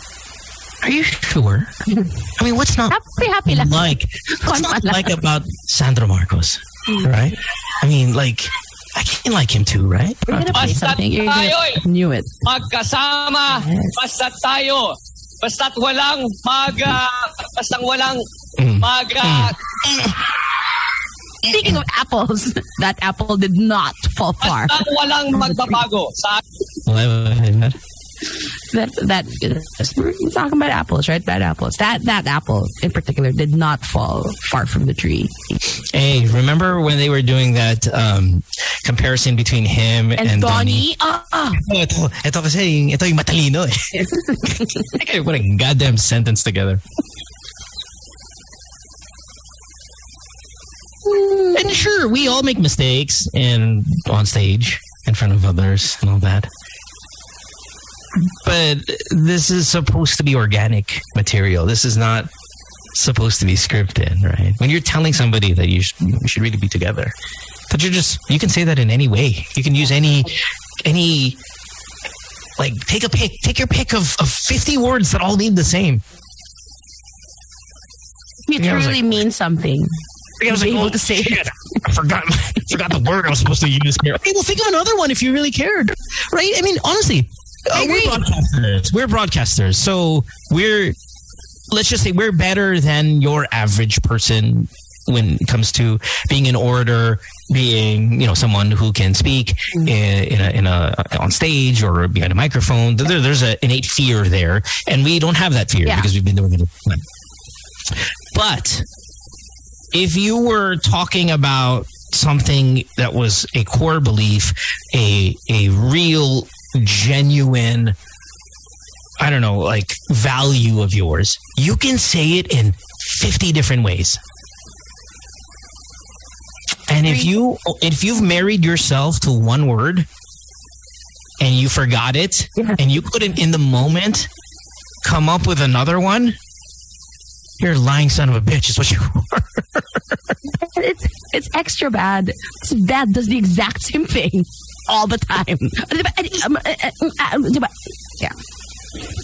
Are you sure? I mean, what's not Happy, happy like what's not like about Sandro Marcos, right? I mean, like I can like him too, right? You're gonna play Basta something. You're tayo gonna, eh. knew it. Magkasama. Yes. Basta tayo. Basta't walang maga. Bastang walang Mm. maga. Speaking of apples, that apple did not fall far. Bastang walang magbabago. Sa That that we're talking about apples, right? Bad apples. That that apple in particular did not fall far from the tree. Hey, remember when they were doing that um, comparison between him and, And, Donnie? Donnie, ah, ah. Oh, ito, ito kasi ito yung matalino eh. Okay, what a goddamn sentence together. And sure, we all make mistakes and on stage in front of others and all that. But this is supposed to be organic material. This is not supposed to be scripted, right? When you're telling somebody that you, sh- you should really be together, that you're just you can say that in any way. You can use any any like take a pick, take your pick of, of 50 words that all mean the same. it truly really like- means something. I was like, able oh, to say shit, I forgot, I forgot the word I was supposed to use here. Okay, well, think of another one if you really cared, right? I mean, honestly, uh, we're broadcasters. We're broadcasters, so we're let's just say we're better than your average person when it comes to being an orator, being you know someone who can speak in, in a in a on stage or behind a microphone. There, there's an innate fear there, and we don't have that fear Yeah. because we've been doing it. a long time. But if you were talking about something that was a core belief, a a real genuine I don't know, like value of yours, you can say it in 50 different ways. And if you if you've married yourself to one word and you forgot it Yeah. and you couldn't in the moment come up with another one, you're a lying son of a bitch is what you are. It's it's extra bad. It's bad does the exact same thing all the time. Yeah,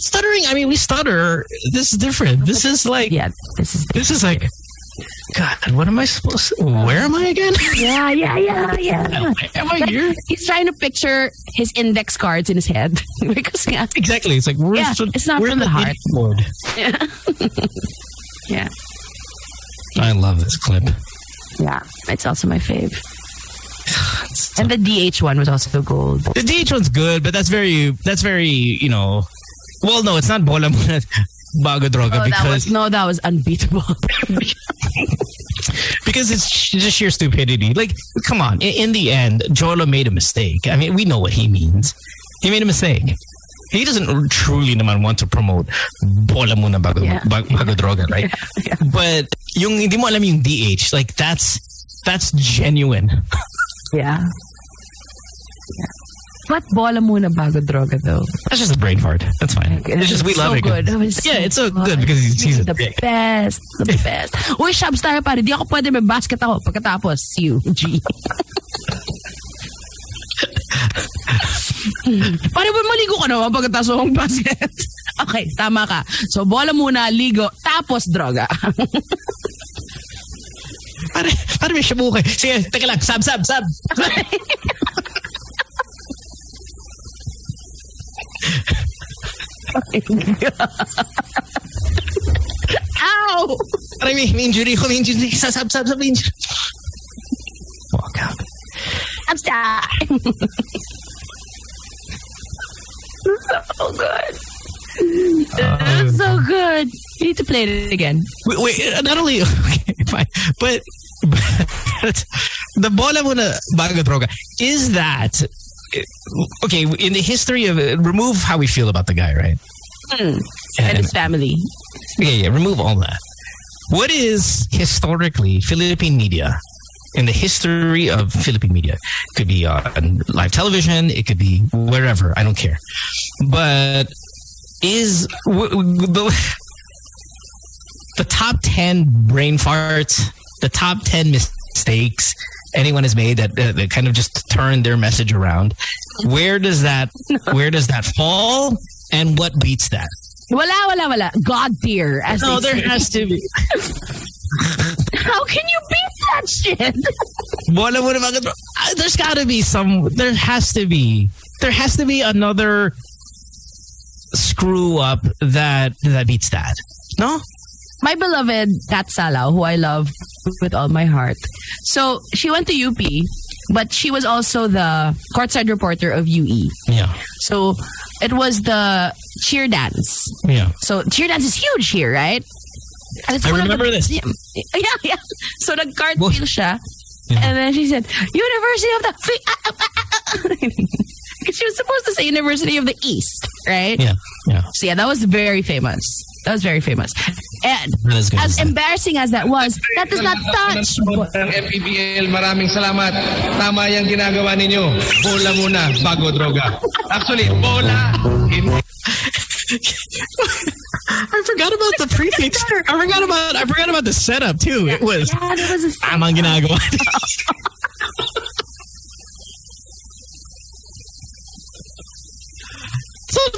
Stuttering, I mean we stutter. This is different. This is like yeah. This is this is like God, what am I supposed to where am I again? yeah, yeah, yeah, yeah. am I here? He's trying to picture his index cards in his head because yeah, Exactly. It's like where's Yeah, the, it's not where's from the heart. board? Yeah, yeah, I love this clip. yeah. It's also my fave. And the DH one was also gold. The DH one's good, but that's very that's very, you know well no, it's not bola muna bago droga Oh, that because was no, that was unbeatable. because it's just sheer stupidity. Like, come on. In, in the end, Jolo made a mistake. I mean, we know what he means. He made a mistake. He doesn't truly naman want to promote bola muna bago, Yeah. ba- bago droga, right? yeah. But yung hindi mo alam yung DH, like that's that's genuine. Yeah. Yeah. But bola muna bago droga though. That's just a brain fart. That's fine. It's just we so love it. good. It was Yeah, so it's so good because he's, he's the dick. best. The best. Uy, Shabs tayo pare. Di ako pwede may basket ako. Pagkatapos, you, G. pare maligo ka naman pagkatapos ng basket? okay, tama ka. So, bola muna, ligo, tapos droga. Pare, pare may shabu ka. Eh. Sige, teka lang. Sab, sab, sab. Ow! Pare may, may injury ko. May injury. Sab, sab, sab, sab, injury. Walk out. Shabs time! so good. That's so good. You need to play it again. Wait, wait, not only okay, fine, but, but the bola muna bago droga is that okay in the history of it, remove how we feel about the guy, right? Hmm. And And, his family. yeah, yeah, remove all that. What is historically Philippine media? In the history of Philippine media, it could be on live television, it could be wherever. I don't care, but is the the top 10 brain farts, the top 10 mistakes anyone has made that, that, that kind of just turned their message around. Where does that where does that fall and what beats that? Wala, wala, wala. God tier. As No, there say. has to be. How can you beat that shit? Mo naman. Uh, There's got to be some. There has to be. There has to be another screw up that that beats that. No. My beloved Kat Salaw, who I love with all my heart. So she went to UP, but she was also the courtside reporter of UE. Yeah. So it was the cheer dance. Yeah. So cheer dance is huge here, right? I remember the- this. Yeah, yeah. yeah. So nag-cartwheel What? siya. Yeah. And then she said, University of the... Fi- ah, ah, ah, ah." Because she was supposed to say University of the East, right? Yeah. Yeah. So yeah, that was very famous. That was very famous. And That is good. as embarrassing as that was, that does not touch. MPBL, maraming salamat. Tama yung ginagawa ninyo. Bola muna bago droga. Actually, bola. I forgot about the prefix. I forgot about. I forgot about the setup too. It was. Yeah, that was a Tamang ginagawa.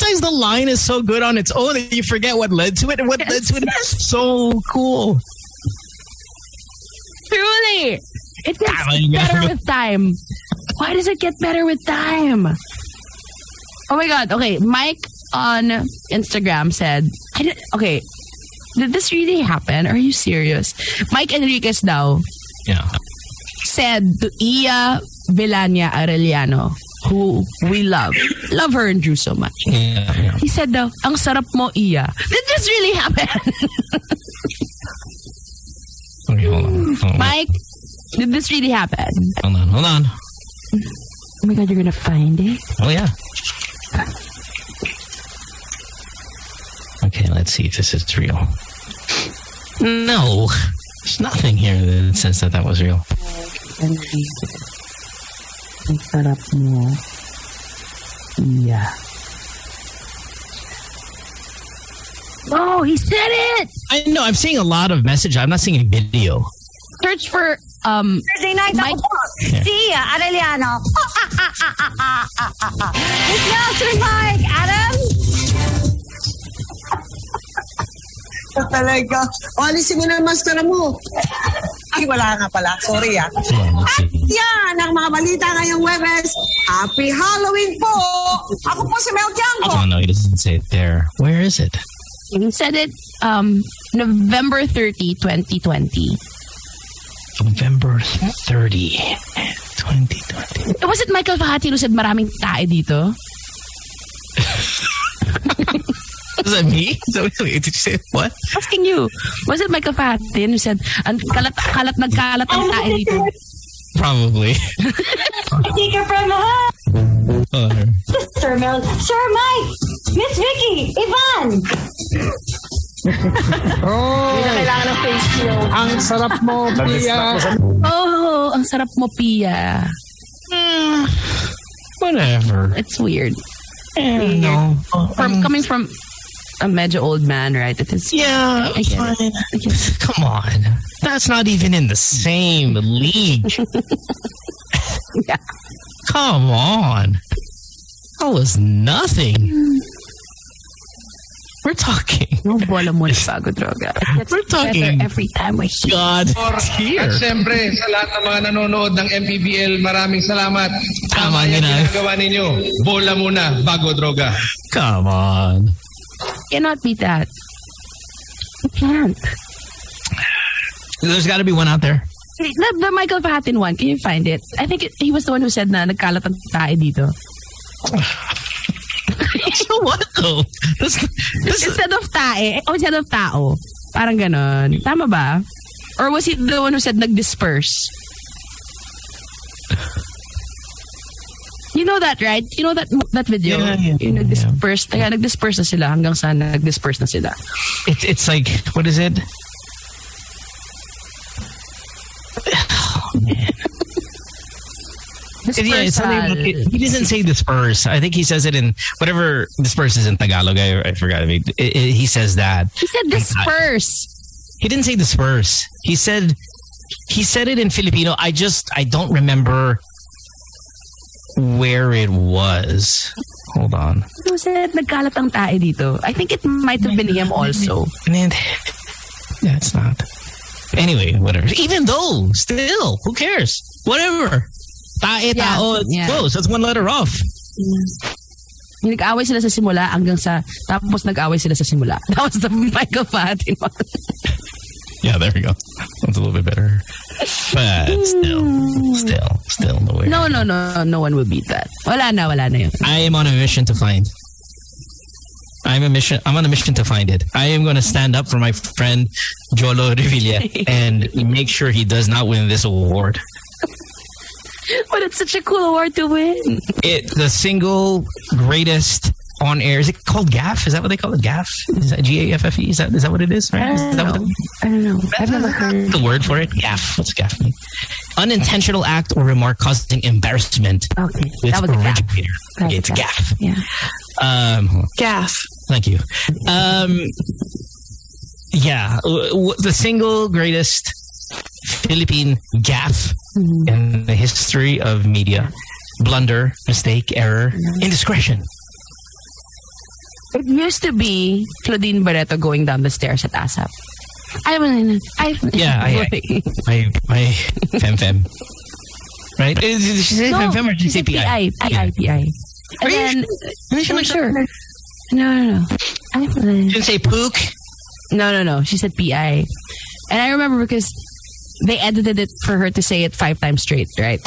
Sometimes the line is so good on its own that you forget what led to it, and what led to it is so cool. truly. It gets Tama ah, better with time. Why does it get better with time? Oh my god. Okay, Mike on Instagram said, I did, okay, did this really happen? Are you serious? Mike Enriquez now. Yeah. said to Iya Villania Arellano, who we love, love her and Drew so much. Yeah. yeah. He said daw, ang sarap mo, Iya. Did this really happen? Okay, hold on. Hold on. Mike, did this really happen? Hold on. Hold on. Oh my god, you're gonna find it? Oh yeah. Okay, let's see if this is real. No, there's nothing here that says that that was real. Ang sarap mo. Yeah. Oh, he said it! I know. I'm seeing a lot of message. I'm not seeing a video. Search for, um, Thursday night Mike- ako po. Si uh, Arellano. It's now to Mike. Adam? Talaga. O, alisin mo na yung maskara mo. Ay, wala nga pala. Sorry ah. At yan ang mga balita ngayong Webes. Happy Halloween po! Ako po si Mel Tiangco. Oh no, he doesn't say it there. Where is it? he said it, um, November 30, 2020. November 30, 2020. Was it Michael Fahati who said maraming tae dito? Is that me? So, wait, did you say what? Asking you. Was it Michael Fajatin who said, ang kalat, kalat, nagkalat ang tae dito? Probably. Speaker from uh, Oh, Sir Mel. Sir Mike. Miss Vicky. Ivan. Kailangan ng face shield. Ang sarap mo, Pia. Oh, ang sarap mo, Pia. whatever. It's weird. Eh, no. From coming from a major old man, right? It is. Yeah, I get it. I get it. Come on. That's not even in the same league. Yeah. Come on. That was nothing. We're talking No bola mo bago droga. We're talking- every time I hear. God At tier. siyempre, sa lahat ng mga nanonood ng MPBL, maraming salamat. Tama yung yun, ah. ginagawa ninyo. Bola muna bago droga. Come on. Cannot beat that. You can't. There's got to be one out there. The, the Michael Fajatin one, can you find it? I think it, he was the one who said na nagkalat ang tae dito. So what though? This is, Instead of tae, oh, instead of tao. Parang ganon. Tama ba? Or was he the one who said nag-disperse? You know that, right? You know that that video? Yeah, yeah, Yung nag-disperse. Kaya nag-disperse na sila hanggang sa nag-disperse na sila. it's it's like what is it? Yeah, it's something about, he doesn't say the disperse. I think he says it in whatever disperse is in Tagalog. I, I forgot. I mean, it, it- he says that. He said disperse. He didn't say disperse. He said he said it in Filipino. I just I don't remember where it was. Hold on. Who said nagkalat ang tae dito? I think it might have been him also. Yeah, it's not. Anyway, whatever. Even though, still, who cares? Whatever. Tae, Yeah, tao, yeah. close. That's one letter off. Nag-away sila sa simula hanggang sa, tapos nag-away sila sa simula. That was the Michael Fatin one. Yeah, there we go. That's a little bit better. But still, still, still no way. No, no, no. No one will beat that. Wala na, wala na yun. I am on a mission to find. I'm a mission. I'm on a mission to find it. I am going to stand up for my friend Jolo Revilla and make sure he does not win this award. But it's such a cool award to win. It the single greatest on air. Is it called GAF? Is that what they call it? GAF? Is that G A F F E? Is that is that what it is? Right? I don't that what know. the- I don't know. I've never heard. the word for it? GAF. What's GAF mean? Unintentional act or remark causing embarrassment Okay, with that was a gap. originator. That Okay, was it's a a GAF. Yeah. Um, Gaff. Thank you. Um, yeah, w- w- the single greatest Philippine gaffe in the history of media. Blunder, mistake, error, indiscretion. It used to be Claudine Barretto going down the stairs at ASAP. I mean, I Yeah, I- My my fem fem. Right? Did she say no, fem fem or she say PI? PI, PI, PI. Are And you then, she I'm sure. No, no, no. I She didn't say pook. No, no, no. She said PI. And I remember because they edited it for her to say it five times straight, right?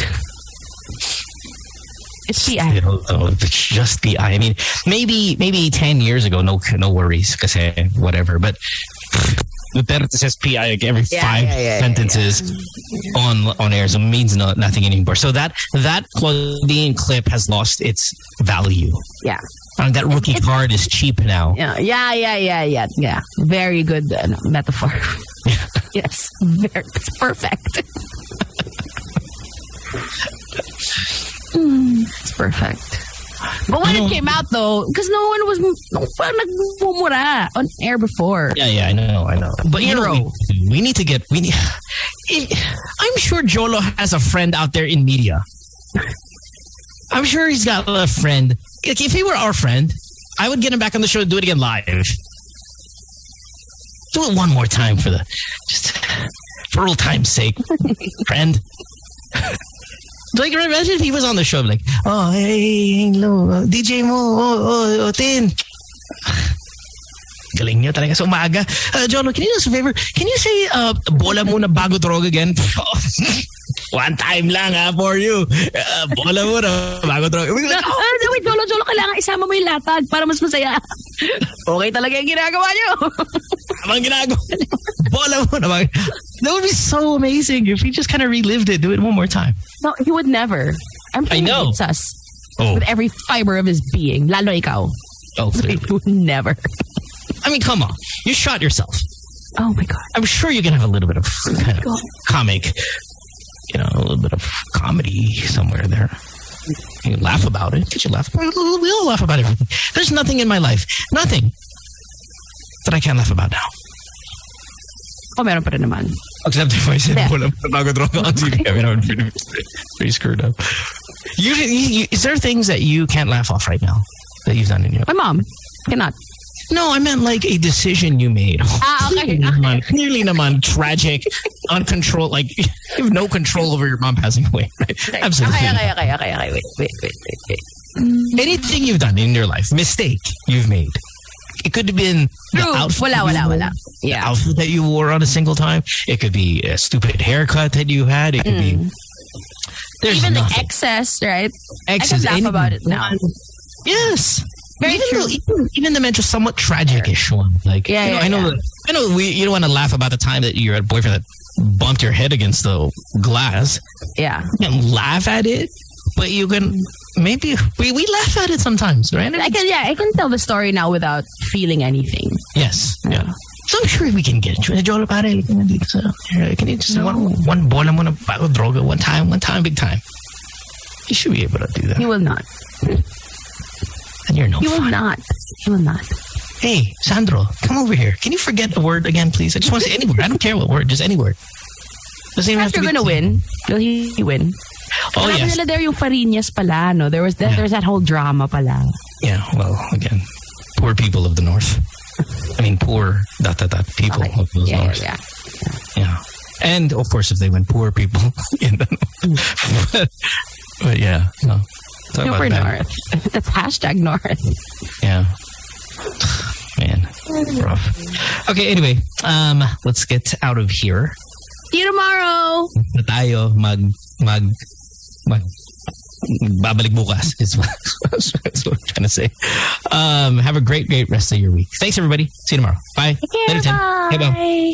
It's know, oh, if it's just PI. I mean, maybe maybe ten years ago, no no worries, kasi whatever. But Duterte says PI like every Yeah, five yeah, yeah, sentences on on air, so it means no, nothing anymore. So that that Claudine clip has lost its value. Yeah. That rookie card is cheap now. Yeah, yeah, yeah, yeah, yeah. yeah. Very good uh, metaphor. yes, very, it's perfect. Mm, it's perfect. But when it came out though, because no one was no one nagmumura on air before. Yeah, yeah, I know, I know. But you know, Hero. we, we need to get. We need. I'm sure Jolo has a friend out there in media. I'm sure he's got a friend. Like, if he were our friend, I would get him back on the show and do it again live. Do it one more time for the just for old time's sake, friend. Like, imagine if he was on the show, like, oh, hey, hello, DJ mo, oh, oh, oh, Tin. Galing niyo talaga sa umaga. Uh, Jolo, can you do us a favor? Can you say, uh, bola muna bago drog again? One time lang ha for you. Uh, bola muna bago drog. We're like, Ah, no, wait, Jolo, Jolo, kailangan isama mo yung latag para mas masaya. okay talaga yung ginagawa niyo. Habang ginagawa. Bola muna bago. That would be so amazing if he just kind of relived it. Do it one more time. no, he would never. I'm I know. It's us. Oh, With every fiber of his being. Lalo ikaw. oh He would never. I mean, come on. You shot yourself. Oh my God. I'm sure you can have a little bit of kind of comic, you know, a little bit of comedy somewhere there. You laugh about it. Did you laugh? We all laugh about everything. There's nothing in my life, nothing that I can't laugh about now. Oh, meron pa rin naman. Except if I said Yeah. "Wala pa bago droga on TV." I mean, I would be pretty, screwed up. Usually, you, you, is there things that you can't laugh off right now that you've done in your life? My mom cannot. No, I meant like a decision you made. Ah, okay, Clearly naman, clearly naman, tragic, uncontrolled, like you have no control over your mom passing away. Right? Absolutely. Okay, okay, okay, okay, okay. Wait, wait, wait, wait, wait. Anything you've done in your life, mistake you've made. It could have been the True. outfit Wala, wala, wore, wala. the Yeah. outfit that you wore on a single time. It could be a stupid haircut that you had. It could be. There's Mm. Even the excess, right? Excess, I can laugh about it now. Yes. Very even true. though- even, the mental somewhat tragic-ish one. Like, Yeah, you know, yeah, I know, yeah. that- I know we, you don't want to laugh about the time that you're a boyfriend that bumped your head against the glass. Yeah. You can laugh at it, but you can maybe we, we laugh at it sometimes, right? I can, yeah, I can tell the story now without feeling anything. yes, yeah. So I'm sure we can get you. Joel, pare, like, dito sa- here, can you just one one bola mo na bago droga one time, one time, big time. You should be able to do that. You will not. And you're no He will fun. not. You will not. Hey, Sandro, come over here. Can you forget a word again, please? I just want to say any word. I don't care what word, just any word. Doesn't even have to be. gonna win, will he win? Oh, yes. nila there yung Farinas pala, no? There was that, Yeah. there's that whole drama pala. Yeah, well, again, poor people of the north. I mean, poor dot dot dot people Okay. of the Yeah, north. yeah. Yeah. And of course, if they went poor people in the north. Mm. but, but yeah, no. Talk Super. North. That's hashtag North. Yeah. Man, rough. Okay, anyway, um, let's get out of here. See you tomorrow. Na tayo mag mag mag babalik bukas is what, is what I'm trying to say. Um, have a great, great rest of your week. Thanks, everybody. See you tomorrow. Bye. Later, Tim. Hey, Bye.